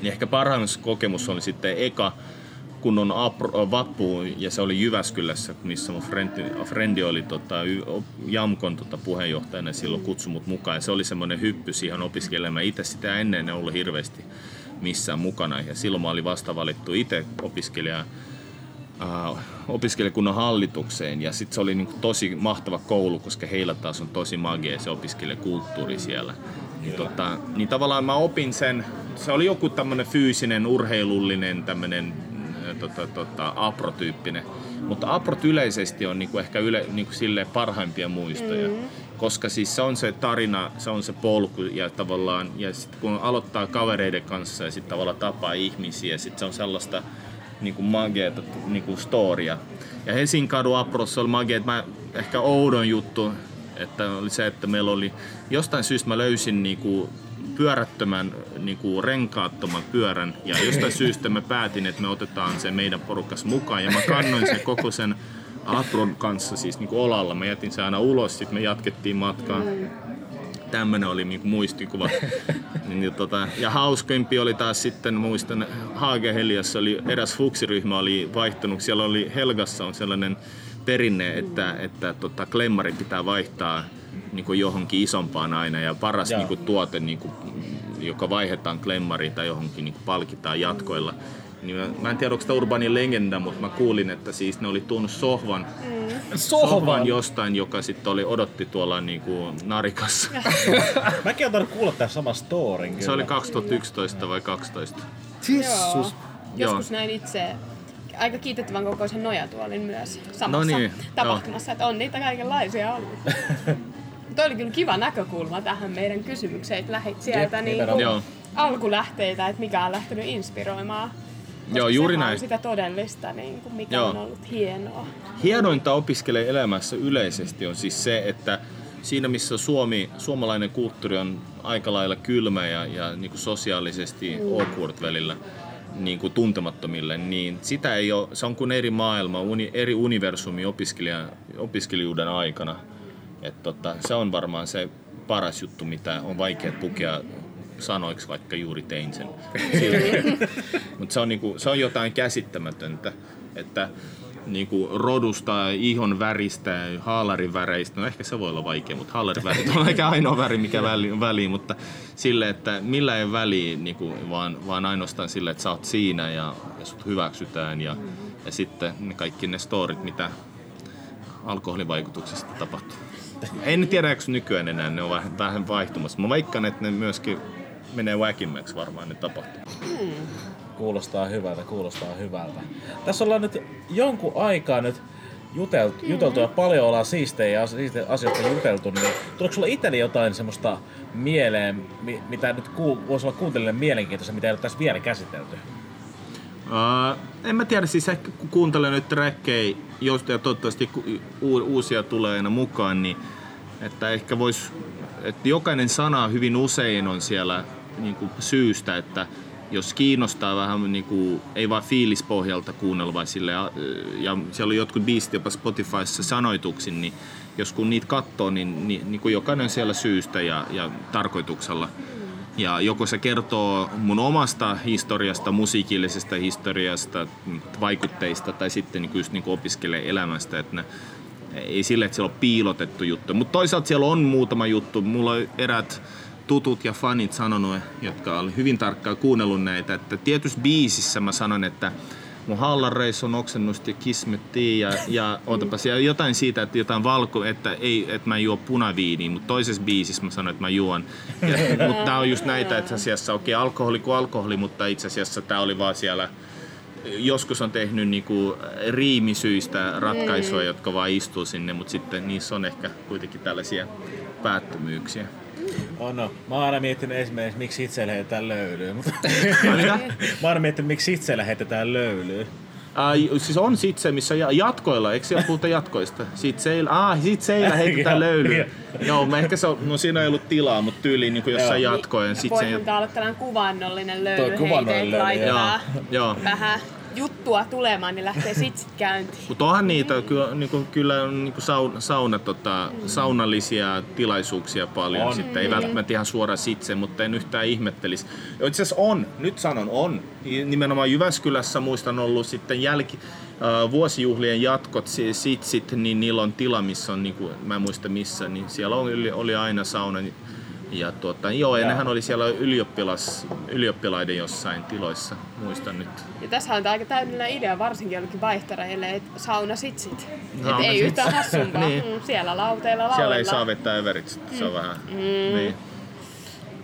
niin ehkä parhaimmassa kokemus oli sitten eka kunnon apro, vappu, ja se oli Jyväskylässä, missä mun frendi, frendi oli tota, Jamkon tota, puheenjohtajana ja silloin kutsui mut mukaan. Ja se oli semmoinen hyppy siihen opiskelemaan. Itse sitä ennen en ollut hirveästi missään mukana. Ja silloin mä olin vasta valittu itse opiskelija äh, opiskelijakunnan hallitukseen ja sitten se oli niinku tosi mahtava koulu, koska heillä taas on tosi magia se opiskelijakulttuuri siellä. Niin, tota, niin tavallaan mä opin sen, se oli joku tämmönen fyysinen, urheilullinen tämmönen äh, tota, tota, aprotyyppinen. Mutta aprot yleisesti on niinku ehkä yle, niinku silleen parhaimpia muistoja. Mm. Koska siis se on se tarina, se on se polku ja tavallaan, ja sit kun aloittaa kavereiden kanssa ja sitten tavallaan tapaa ihmisiä, sitten se on sellaista, niinku mageeta niinku storia. Ja Helsingin kadun aprossa oli magea, että mä ehkä oudon juttu, että oli se, että meillä oli jostain syystä mä löysin niinku pyörättömän niinku renkaattoman pyörän ja jostain syystä mä päätin, että me otetaan se meidän porukas mukaan ja mä kannoin sen koko sen Apron kanssa siis niinku olalla. Mä jätin sen aina ulos, sitten me jatkettiin matkaa. Tämmönen oli niinku muistikuva. niin, tota, ja hauskempi oli taas sitten, muistan, Haageheliassa oli eräs fuksiryhmä oli vaihtunut. Siellä oli Helgassa on sellainen perinne, että, että tota, klemmari pitää vaihtaa niinku johonkin isompaan aina. Ja paras Joo. niinku, tuote, niinku, joka vaihdetaan klemmariin tai johonkin niinku, palkitaan jatkoilla. Niin mä, mä en tiedä, onko tämä urbaani legenda, mutta mä kuulin, että siis ne oli tuonut sohvan sohvan jostain, joka sitten oli, odotti tuolla niinku narikassa. Mäkin oon tainnut kuulla tämän saman storin kyllä. Se oli 2011 vai 12. Joo. Joo. Joskus näin itse aika kiitettävän kokoisen nojatuolin myös samassa No niin, tapahtumassa, että on niitä kaikenlaisia ollut. Tuo oli kyllä kiva näkökulma tähän meidän kysymykseen, että lähdit sieltä Jep, niin. Joo. alkulähteitä, että mikä on lähtenyt inspiroimaan. Koska Joo, juuri sehän on näin. sitä todellista, niin kuin mikä Joo. on ollut hienoa. Hienointa opiskelee elämässä yleisesti on siis se, että siinä missä Suomi, suomalainen kulttuuri on aika lailla kylmä ja, ja niin kuin sosiaalisesti awkward välillä niin kuin tuntemattomille, niin sitä ei ole, se on kuin eri maailma, uni, eri universumi opiskelija, opiskelijuuden aikana. Et tota, se on varmaan se paras juttu, mitä on vaikea pukea sanoiksi, vaikka juuri tein sen. Mutta se, on niinku, se on jotain käsittämätöntä, että niinku rodusta, ihon väristä, haalarin väreistä, no ehkä se voi olla vaikea, mutta haalarin värit on ehkä ainoa väri, mikä väli, väliin, mutta sille, että millä ei väliä, niinku, vaan, vaan ainoastaan sille, että sä oot siinä ja, ja sut hyväksytään ja, ja sitten ne kaikki ne storit, mitä alkoholivaikutuksesta tapahtuu. En tiedä, eikö nykyään enää ne on vähän, vähän vaihtumassa. Mä veikkaan, että ne myöskin menee väkimmäksi varmaan ne tapahtumat. Kuulostaa hyvältä, kuulostaa hyvältä. Tässä ollaan nyt jonkun aikaa nyt juteltu, juteltu ja paljon ollaan siistejä ja siistejä asioita juteltu, niin tuleeko sulla itselle jotain semmoista mieleen, mi- mitä nyt kuul- voisi olla kuuntelijalle mielenkiintoista, mitä ei ole tässä vielä käsitelty? Uh, en mä tiedä, siis ehkä kun kuuntelen nyt räkkejä, joista ja toivottavasti uusia tulee aina mukaan, niin että ehkä vois, että jokainen sana hyvin usein on siellä niin kuin syystä, että jos kiinnostaa vähän niin kuin, ei vaan fiilispohjalta kuunnella, vaan sille, ja, ja siellä on jotkut biisit jopa Spotifyssa sanoituksin, niin jos kun niitä katsoo, niin, niin, niin kuin jokainen on siellä syystä ja, ja tarkoituksella. Ja joko se kertoo mun omasta historiasta, musiikillisesta historiasta, vaikutteista tai sitten niin just niin opiskelee elämästä. Että ne, ei sille, että siellä on piilotettu juttu. Mutta toisaalta siellä on muutama juttu. Mulla on erät tutut ja fanit sanonut, jotka oli hyvin tarkkaan kuunnellut näitä, että tietyssä biisissä mä sanon, että mun hallareissa on oksennust ja kismettiin ja, ja ootapas, ja jotain siitä, että jotain valko, että, ei, että mä juo punaviiniä, mutta toisessa biisissä mä sanon, että mä juon. Mutta tää on just näitä, että asiassa okei, okay, alkoholi kuin alkoholi, mutta itse asiassa tää oli vaan siellä joskus on tehnyt niinku riimisyistä ratkaisuja, jotka vaan istuu sinne, mutta sitten niissä on ehkä kuitenkin tällaisia päättömyyksiä. Oh no, mä oon aina miettinyt esimerkiksi, miksi itse lähetetään löylyyn. Mutta mä oon aina miettinyt, miksi itse lähetetään löylyyn. Ai, siis on sit se, missä ja- jatkoilla, eikö siellä puhuta jatkoista? Sit seillä, ah, sit seillä heitetään löylyä. Joo, mä ehkä se on, no siinä ei ollut tilaa, mutta tyyliin niin jossain jatkojen. Sit se, Voihan tää olla tällainen kuvannollinen löyly, kuvannollinen heite, löyly, että joo, laitetaan joo. vähän juttua tulemaan, niin lähtee sitsit käyntiin. Mutta onhan niitä, kyllä, niin kuin, kyllä on niin kuin sauna, sauna, tota, saunallisia tilaisuuksia paljon. On. Sitten ei välttämättä ihan suora sitse, mutta en yhtään ihmettelisi. Itse asiassa on, nyt sanon on. Nimenomaan Jyväskylässä muistan ollut sitten jälki, äh, vuosijuhlien jatkot, si- sitsit, niin niillä on tila, missä on, niin kuin, mä en muista missä, niin siellä oli, oli aina sauna. Ja tuota, joo, ja nehän oli siellä ylioppilas, ylioppilaiden jossain tiloissa, muistan nyt. Ja tässä on aika täydellinen idea, varsinkin jollekin vaihtareille, että sauna sitsit. Et Sauna ei yhtään hassumpaa. Niin. mm, siellä lauteilla lauleilla. Siellä ei saa vetää everit, se on vähän... Niin.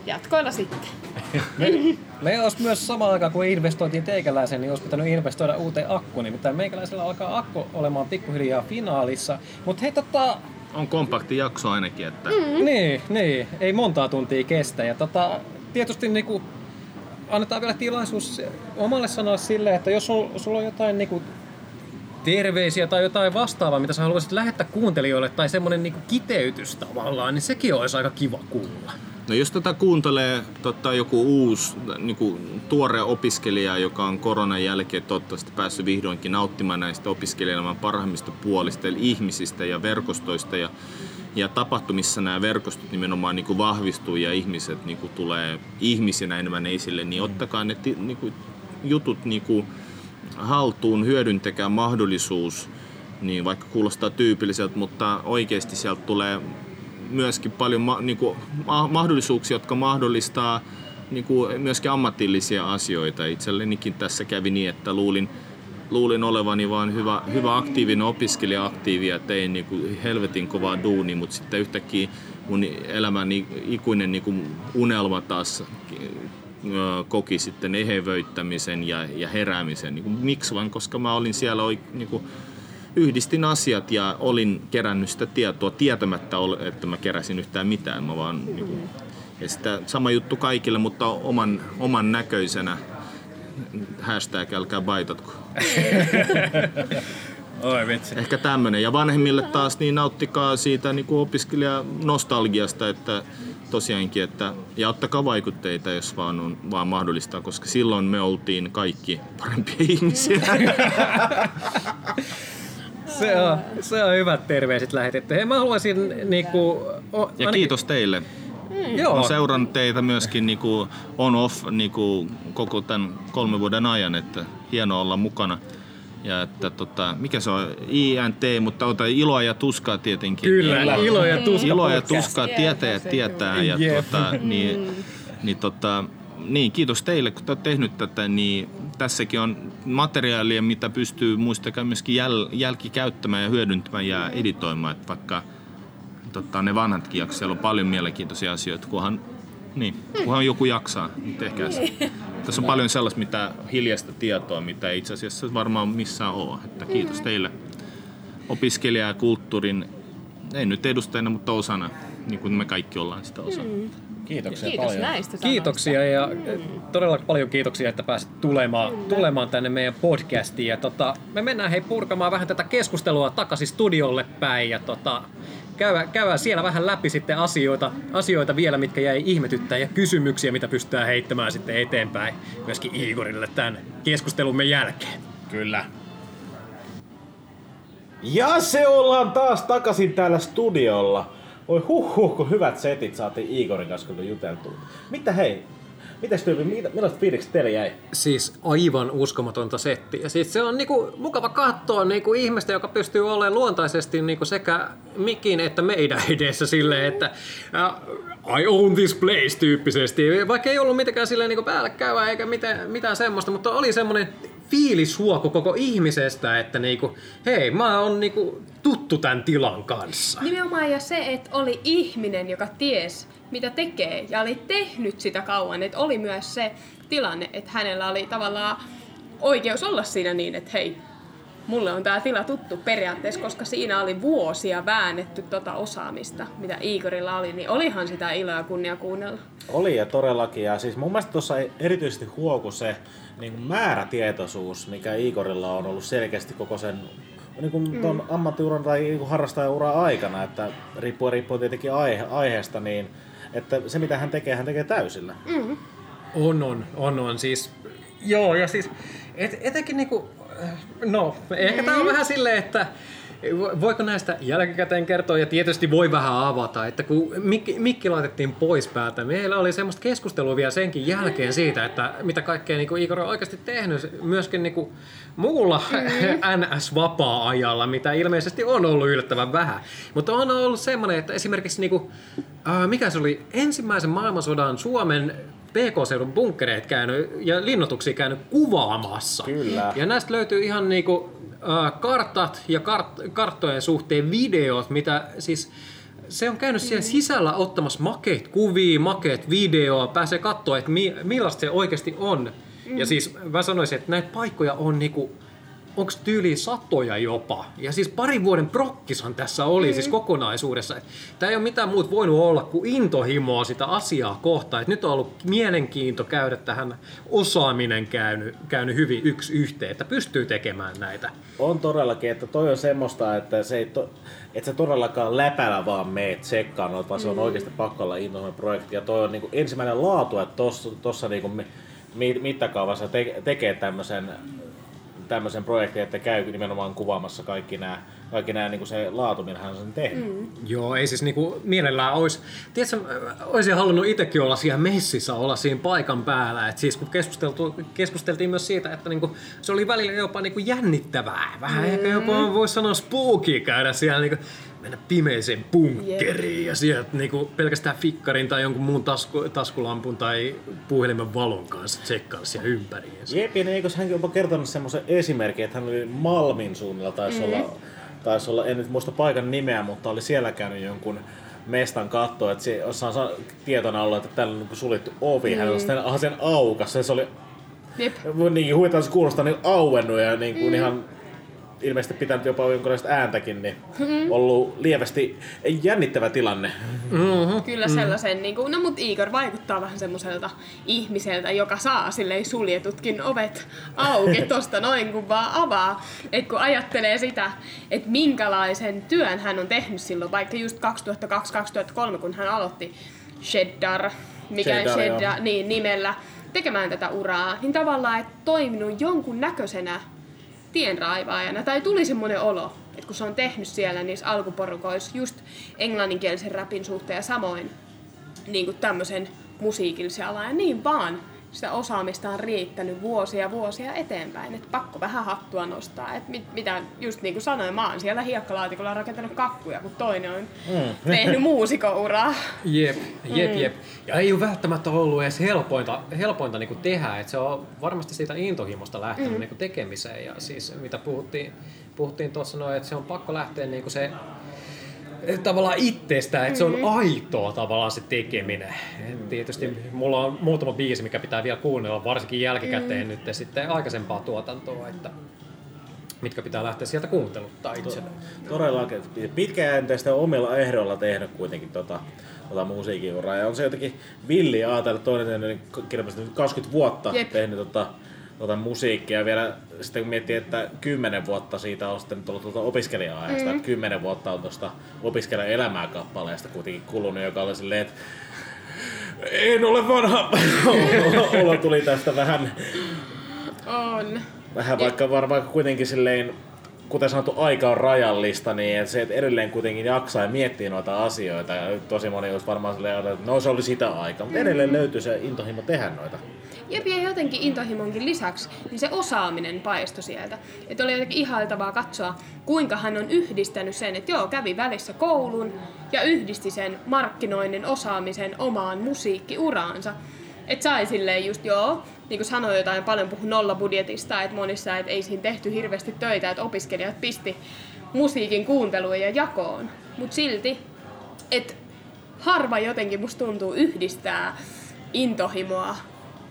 Jatkoilla sitten. Meillä olisi myös samaan aikaan, kun investoitiin teikäläisen, niin olisi pitänyt investoida uuteen akkuun. Nimittäin meikäläisellä alkaa akku olemaan pikkuhiljaa finaalissa. Mutta hei tota, On kompakti jakso ainakin, että niin, niin, ei montaa tuntia kestä. Ja tota, tietysti niinku, annetaan vielä tilaisuus omalle sanalle sille, että jos sul, sulla on jotain niinku, terveisiä tai jotain vastaavaa, mitä sä haluaisit lähettää kuuntelijoille, tai semmonen niinku kiteytys tavallaan, niin sekin olisi aika kiva kuulla. No jos tätä kuuntelee tota, joku uusi niinku, tuore opiskelija, joka on koronan jälkeen toivottavasti päässyt vihdoinkin nauttimaan näistä opiskelijan parhaimmista puolista, eli ihmisistä ja verkostoista ja, ja tapahtumissa nämä verkostot nimenomaan niinku, vahvistuu ja ihmiset niinku, tulee ihmisinä enemmän esille, niin ottakaa ne niinku, jutut niinku, haltuun, hyödyntäkää mahdollisuus, niin vaikka kuulostaa tyypilliseltä, mutta oikeasti sieltä tulee myöskin paljon ma- niinku, ma- mahdollisuuksia, jotka mahdollistaa niinku, myöskin ammatillisia asioita. Itsellenikin tässä kävi niin, että luulin, luulin olevani vaan hyvä, hyvä aktiivinen opiskelija aktiivi ja tein niinku helvetin kovaa duunia, mutta sitten yhtäkkiä mun elämän ikuinen niinku unelma taas koki sitten ehevöittämisen ja, ja heräämisen. Niin kuin, miksi vaan, koska mä olin siellä niin kuin, yhdistin asiat ja olin kerännyt sitä tietoa tietämättä, että mä keräsin yhtään mitään. Mä vaan, niin kuin, ja sitä sama juttu kaikille, mutta oman, oman näköisenä. Hashtag älkää baitatko. Oi vitsi. Ehkä tämmönen. Ja vanhemmille taas niin nauttikaa siitä niin kuin opiskelija nostalgiasta, että tosiaankin, että ja ottakaa vaikutteita, jos vaan on vaan mahdollista, koska silloin me oltiin kaikki parempia ihmisiä. se, on, se on hyvät terveiset lähetetty. Hei, mä haluaisin niinku... O, ja ainakin... kiitos teille. Mm. Joo. Olen seurannut teitä myöskin niinku on-off niinku koko tämän kolmen vuoden ajan, että hienoa olla mukana. Ja että tota, mikä se on, INT, mutta ota iloa ja tuskaa tietenkin. Kyllä, niin, ilo ja tuska Ilo ja tuskaa tietää tietää. Ja yep. tota, niin, niin, tota, niin, kiitos teille, kun olette tehnyt tätä. Niin tässäkin on materiaalia, mitä pystyy muistakaa myöskin jäl, jälkikäyttämään ja hyödyntämään ja editoimaan. Että vaikka tota, ne vanhatkin jakso, siellä on paljon mielenkiintoisia asioita, kunhan, niin, kunhan joku jaksaa, niin tehkää se. Tässä on paljon sellaista mitä hiljaista tietoa, mitä itse asiassa varmaan missään ole. Että kiitos teille opiskelija- ja kulttuurin, ei nyt edustajana, mutta osana, niin kuin me kaikki ollaan sitä osana. Mm. Kiitoksia Kiitos paljon. näistä Kiitoksia ja mm. todella paljon kiitoksia, että pääsit tulemaan, tulemaan tänne meidän podcastiin. Ja tota, me mennään hei purkamaan vähän tätä keskustelua takaisin studiolle päin. Ja tota, käydään, käydään siellä vähän läpi sitten asioita, asioita vielä, mitkä jäi ihmetyttää ja kysymyksiä, mitä pystytään heittämään sitten eteenpäin myöskin Igorille tämän keskustelumme jälkeen. Kyllä. Ja se ollaan taas takaisin täällä studiolla. Oi huh, huh kun hyvät setit saatiin Igorin kanssa kun juteltua. Mitä hei, Mitäs tyyppi, millaiset fiilikset teille jäi? Siis aivan uskomatonta settiä. Siis se on niinku mukava katsoa niinku ihmistä, joka pystyy olemaan luontaisesti niinku sekä mikin että meidän edessä silleen, että uh, I own this place tyyppisesti. Vaikka ei ollut mitenkään silleen niinku päälle käyvää eikä mitään, mitään semmoista, mutta oli semmoinen fiilishuoku koko ihmisestä, että niinku, hei, mä oon niinku tuttu tämän tilan kanssa. Nimenomaan ja se, että oli ihminen, joka ties, mitä tekee ja oli tehnyt sitä kauan, että oli myös se tilanne, että hänellä oli tavallaan oikeus olla siinä niin, että hei, mulle on tämä tila tuttu periaatteessa, koska siinä oli vuosia väännetty tota osaamista, mitä Igorilla oli, niin olihan sitä iloa kunnia kuunnella. Oli ja todellakin. Ja siis mun mielestä tuossa erityisesti huoku se niin kuin määrätietoisuus, mikä Igorilla on ollut selkeästi koko sen niin kuin mm. ton ammattiuran tai niin harrastajaura aikana, että riippuu, riippuu tietenkin aihe, aiheesta, niin että se mitä hän tekee, hän tekee täysillä. Mm. On, on, on, on. Siis, joo, ja siis et, etenkin niinku, no, ehkä mm. tämä on vähän silleen, että Voiko näistä jälkikäteen kertoa ja tietysti voi vähän avata, että kun mikki, mikki laitettiin pois päältä, meillä oli semmoista keskustelua vielä senkin jälkeen siitä, että mitä kaikkea niin Igor on oikeasti tehnyt myöskin niin kuin muulla mm. NS-vapaa-ajalla, mitä ilmeisesti on ollut yllättävän vähän. Mutta on ollut semmoinen, että esimerkiksi niin kuin, äh, mikä se oli ensimmäisen maailmansodan Suomen PK-seudun bunkkereet käynyt ja linnoituksia käynyt kuvaamassa. Kyllä. Ja näistä löytyy ihan niinku äh, kartat ja kart- karttojen suhteen videot, mitä siis se on käynyt siellä sisällä ottamassa makeet kuvia, makeet videoa, pääsee katsoa, että mi- millaista se oikeasti on. Mm. Ja siis mä sanoisin, että näitä paikkoja on niinku onko tyyli satoja jopa. Ja siis parin vuoden prokkisan tässä oli mm. siis kokonaisuudessa. Tämä ei ole mitään muuta voinut olla kuin intohimoa sitä asiaa kohtaan. Et nyt on ollut mielenkiinto käydä tähän osaaminen käynyt, käynyt hyvin yksi yhteen, että pystyy tekemään näitä. On todellakin, että toi on semmoista, että se ei to, että se todellakaan läpällä vaan meet tsekkaan, vaan se on mm. oikeasti pakko olla intohimoinen projekti. Ja toi on niinku ensimmäinen laatu, että tuossa niinku mittakaavassa te, tekee tämmöisen tämmöisen projektin, että käy nimenomaan kuvaamassa kaikki nämä, kaikki nämä niin kuin se laatu, millä hän on sen tehnyt. Mm. Joo, ei siis niin kuin mielellään olisi, tiedätkö, olisin halunnut itsekin olla siellä messissä, olla siinä paikan päällä. Et siis kun keskusteltu, keskusteltiin myös siitä, että niin kuin, se oli välillä jopa niin kuin jännittävää, vähän mm. ehkä jopa voisi sanoa spooky käydä siellä niin kuin, mennä pimeeseen bunkkeriin yep. ja sieltä niinku pelkästään fikkarin tai jonkun muun tasku, taskulampun tai puhelimen valon kanssa tsekkailla siellä ympäri. Jep, ja eikö hän jopa kertonut semmoisen esimerkin, että hän oli Malmin suunnilla, taisi, mm-hmm. olla, taisi olla, en nyt muista paikan nimeä, mutta oli siellä käynyt jonkun mestan kattoa, että se on tietona ollut, että täällä on niin suljettu ovi, mm. hän on sitten sen aukas, se oli Jep. Niin huvitaan se kuulostaa niin auennut ja niin kuin mm. ihan ilmeisesti pitänyt jopa jonkinlaista ääntäkin, niin mm-hmm. ollut lievästi jännittävä tilanne. Mm-hmm. Kyllä mm-hmm. sellaisen, niin kuin, no mutta Igor vaikuttaa vähän semmoiselta ihmiseltä, joka saa silleen suljetutkin ovet auki tosta noin kun vaan avaa. Et kun ajattelee sitä, että minkälaisen työn hän on tehnyt silloin, vaikka just 2002-2003, kun hän aloitti Sheddar, mikä Sheddar, Sheddar niin, nimellä, tekemään tätä uraa, niin tavallaan, että toiminut jonkun näköisenä tienraivaajana. Tai tuli semmoinen olo, että kun se on tehnyt siellä niissä alkuporukoissa just englanninkielisen rapin suhteen ja samoin niin kuin tämmöisen musiikillisen alan ja niin vaan sitä osaamista on riittänyt vuosia vuosia eteenpäin. Että pakko vähän hattua nostaa. Että mit, mitä just niin kuin sanoin, mä oon siellä hiekkalaatikolla rakentanut kakkuja, kun toinen on mm. tehnyt muusikouraa. Jep, jep, mm. jep. Ja ei ole välttämättä ollut edes helpointa, helpointa niin kuin tehdä. Että se on varmasti siitä intohimosta lähtenyt mm. niin kuin tekemiseen. Ja siis mitä puhuttiin, puhuttiin tuossa että se on pakko lähteä niin kuin se tavallaan itsestä, että se on mm-hmm. aitoa tavallaan se tekeminen. Et tietysti mulla on muutama biisi, mikä pitää vielä kuunnella, varsinkin jälkikäteen mm. nyt sitten aikaisempaa tuotantoa, että mitkä pitää lähteä sieltä kuunteluttaa itselle. Todellakin. Pitkäjänteistä omilla ehdoilla tehnyt kuitenkin tota, tota musiikin uraa. Ja on se jotenkin villi ajatella toinen niin 20 vuotta Jep. tehnyt tota, tuota musiikkia vielä sitten kun miettii, että kymmenen vuotta siitä on sitten tullut tuota opiskelija-ajasta, mm. että kymmenen vuotta on tuosta opiskelijan elämää kappaleesta kuitenkin kulunut, joka oli silleen, että en ole vanha. Olo tuli tästä vähän. On. Vähän vaikka varmaan kuitenkin silleen kuten sanottu, aika on rajallista, niin että se, että edelleen kuitenkin jaksaa ja miettii noita asioita. Ja tosi moni olisi varmaan silleen, että no se oli sitä aikaa, mutta edelleen löytyy se intohimo tehdä noita. Ja jotenkin intohimonkin lisäksi, niin se osaaminen paistoi sieltä. Että oli jotenkin ihailtavaa katsoa, kuinka hän on yhdistänyt sen, että joo, kävi välissä koulun ja yhdisti sen markkinoinnin osaamisen omaan musiikkiuraansa. Että sai silleen just joo, niin kuin sanoi jotain, paljon puhu nollabudjetista, että monissa että ei siinä tehty hirveästi töitä, että opiskelijat pisti musiikin kuunteluun ja jakoon. Mutta silti, että harva jotenkin musta tuntuu yhdistää intohimoa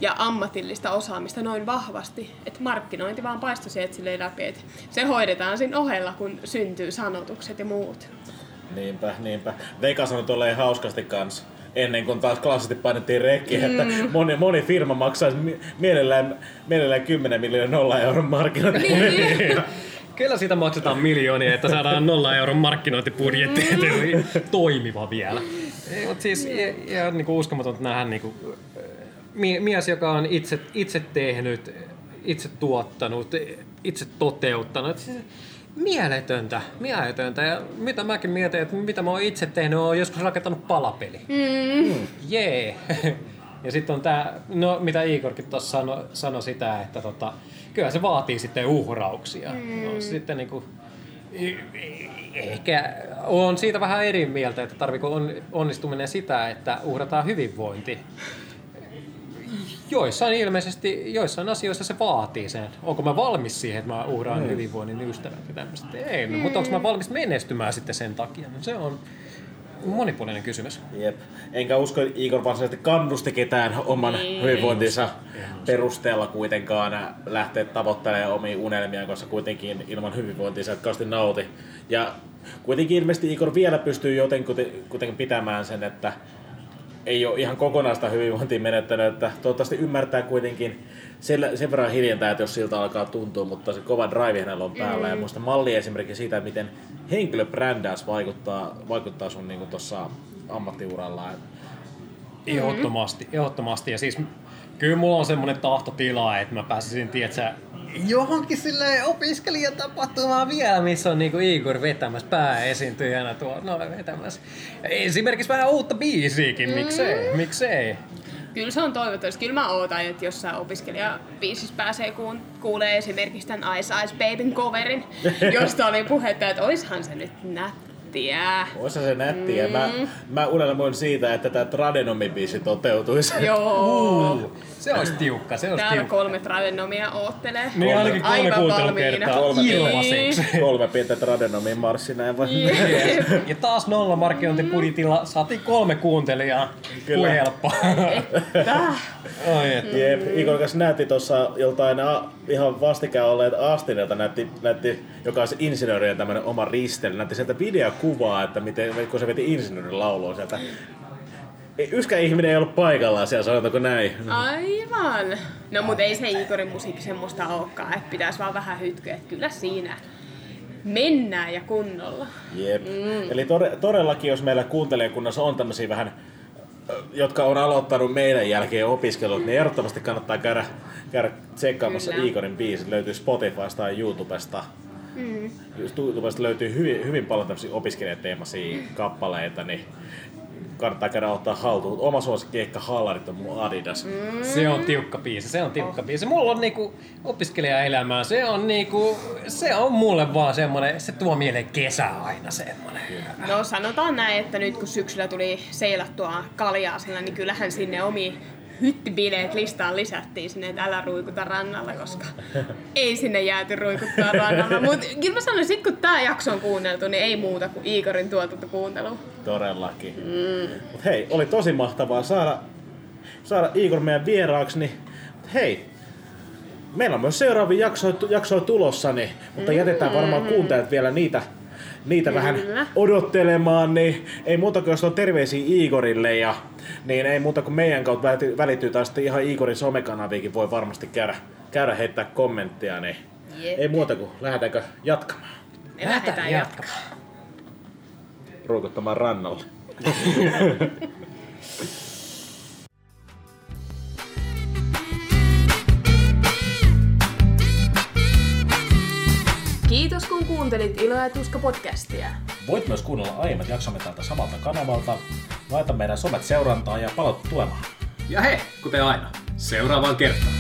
ja ammatillista osaamista noin vahvasti, että markkinointi vaan paistoi silleen läpi, että se hoidetaan siinä ohella, kun syntyy sanotukset ja muut. Niinpä, niinpä. Veika sanoi tolleen hauskasti kanssa ennen kuin taas klassisesti painettiin rekki, mm. että moni, moni firma maksaisi mielellään, mielellään 10 miljoonaa nolla euron markkinointi. Niin. Kyllä siitä maksetaan miljoonia, että saadaan nolla euron markkinointibudjetti mm. toimiva vielä. Mutta siis ihan niin uskomatonta nähdä niin kuin, mies, joka on itse, itse tehnyt, itse tuottanut, itse toteuttanut. Siis mieletöntä, mieletöntä. Ja mitä mäkin mietin, että mitä mä oon itse tehnyt, on joskus rakentanut palapeli. Mm. Jee. Yeah. Ja sitten on tää, no mitä Igorkin tuossa sanoi sano sitä, että tota, kyllä se vaatii sitten uhrauksia. Mm. No, sitten niinku, ehkä on siitä vähän eri mieltä, että tarviko onnistuminen sitä, että uhrataan hyvinvointi joissain ilmeisesti, joissain asioissa se vaatii sen. Onko mä valmis siihen, että mä uhraan mm. hyvinvoinnin ystävät ja tämmöistä? Ei, mm. mutta onko mä valmis menestymään sitten sen takia? No, se on monipuolinen kysymys. Jep. Enkä usko, että Igor varsinaisesti kannusti ketään oman niin. hyvinvointinsa perusteella kuitenkaan lähteä tavoittelemaan omia unelmia, koska kuitenkin ilman hyvinvointia sä et nauti. Ja kuitenkin ilmeisesti Igor vielä pystyy jotenkin kuitenkin pitämään sen, että ei ole ihan kokonaista hyvinvointia menettänyt, että toivottavasti ymmärtää kuitenkin sen, sen verran hiljentää, että jos siltä alkaa tuntua, mutta se kova drive hänellä on päällä. Mm. Ja muista malli esimerkiksi siitä, miten henkilöbrändäys vaikuttaa, vaikuttaa sun niin tuossa ammattiuralla. Ehdottomasti, ehdottomasti. Ja siis kyllä mulla on semmoinen tahtotila, että mä pääsisin, tiedätkö, johonkin sille opiskelijatapahtumaan vielä, missä on niinku Igor vetämässä pääesiintyjänä tuolla no, vetämässä. Esimerkiksi vähän uutta biisiäkin, miksei, mm. miksei. Kyllä se on toivottavasti. Kyllä mä ootan, että jossain opiskelijabiisissä pääsee kuun, kuulee esimerkiksi tämän Ice Ice Babyn coverin, josta oli puhetta, että oishan se nyt nätti nättiä. Oisa se nättiä. Mm. Mä, mä unelmoin siitä, että tämä Tradenomi-biisi toteutuisi. Joo. Uh, se olisi tiukka, se olisi Täällä tiukka. kolme Tradenomia oottelee. Niin ainakin kolme Aivan kuuntelukertaa valmiina. ilmaiseksi. Kolme pientä Tradenomin marssi näin vaan. Jep. Ja taas nolla markkinointibudjetilla saatiin kolme kuuntelijaa. Kyllä. Kuin helppo. Oi, et. Jep, Igor kanssa näytti tuossa joltain a, ihan vastikään olleet Astinilta, näytti, näytti, joka on se insinöörien tämmönen oma ristely, näytti sieltä videokuvaa, että miten, kun se veti insinöörin laulua sieltä. Ei- Yskä ihminen ei ollut paikallaan siellä, sanotaanko näin. Aivan. No mut ei se Igorin musiikki semmoista olekaan, että pitäisi vaan vähän hytkyä, että kyllä siinä mennään ja kunnolla. Jep. Mm. Eli tore, todellakin, jos meillä kuuntelijakunnassa on tämmöisiä vähän, jotka on aloittanut meidän jälkeen opiskelut, niin ehdottomasti kannattaa käydä, käydä tsekkaamassa Kyllä. Igorin biisit. Löytyy Spotifysta tai YouTubesta. Mm. YouTubesta löytyy hyvin, hyvin paljon tämmöisiä opiskelijateemaisia kappaleita, niin kannattaa käydä ottaa haltuun. Oma suosikki ehkä hallarit on mun Adidas. Mm. Se on tiukka biisi, se on tiukka biisi. Mulla on niinku opiskelijaelämää, se on niinku, se on mulle vaan semmonen, se tuo mieleen kesä aina semmonen. No sanotaan näin, että nyt kun syksyllä tuli seilattua Kaljaasilla, niin kyllähän sinne omi hyttibileet listaan lisättiin sinne, että älä ruikuta rannalla, koska ei sinne jääty ruikuttaa rannalla. Mutta kyllä mä sanoin, sit kun tää jakso on kuunneltu, niin ei muuta kuin Igorin tuotanto kuuntelu. Todellakin. Mm. Mut hei, oli tosi mahtavaa saada, saada Igor meidän vieraaksi. Niin, mut hei, meillä on myös seuraavia jaksoja, jaksoja tulossa, niin, mutta jätetään varmaan kuuntelijat vielä niitä, niitä vähän Kyllä. odottelemaan, niin ei muuta kuin jos on terveisiä Igorille ja niin ei muuta kuin meidän kautta välittyy taas sitten ihan Igorin somekanaviikin voi varmasti käydä, käydä heittää kommenttia, niin Jep. ei muuta kuin lähdetäänkö jatkamaan, Me lähdetään jatkamaan. ruikuttamaan rannalla. Kiitos kun kuuntelit Ilo ja Tuska podcastia. Voit myös kuunnella aiemmat jaksomme tältä samalta kanavalta. Laita meidän somet seurantaa ja palautu tulemaan. Ja hei, kuten aina, seuraavaan kertaan.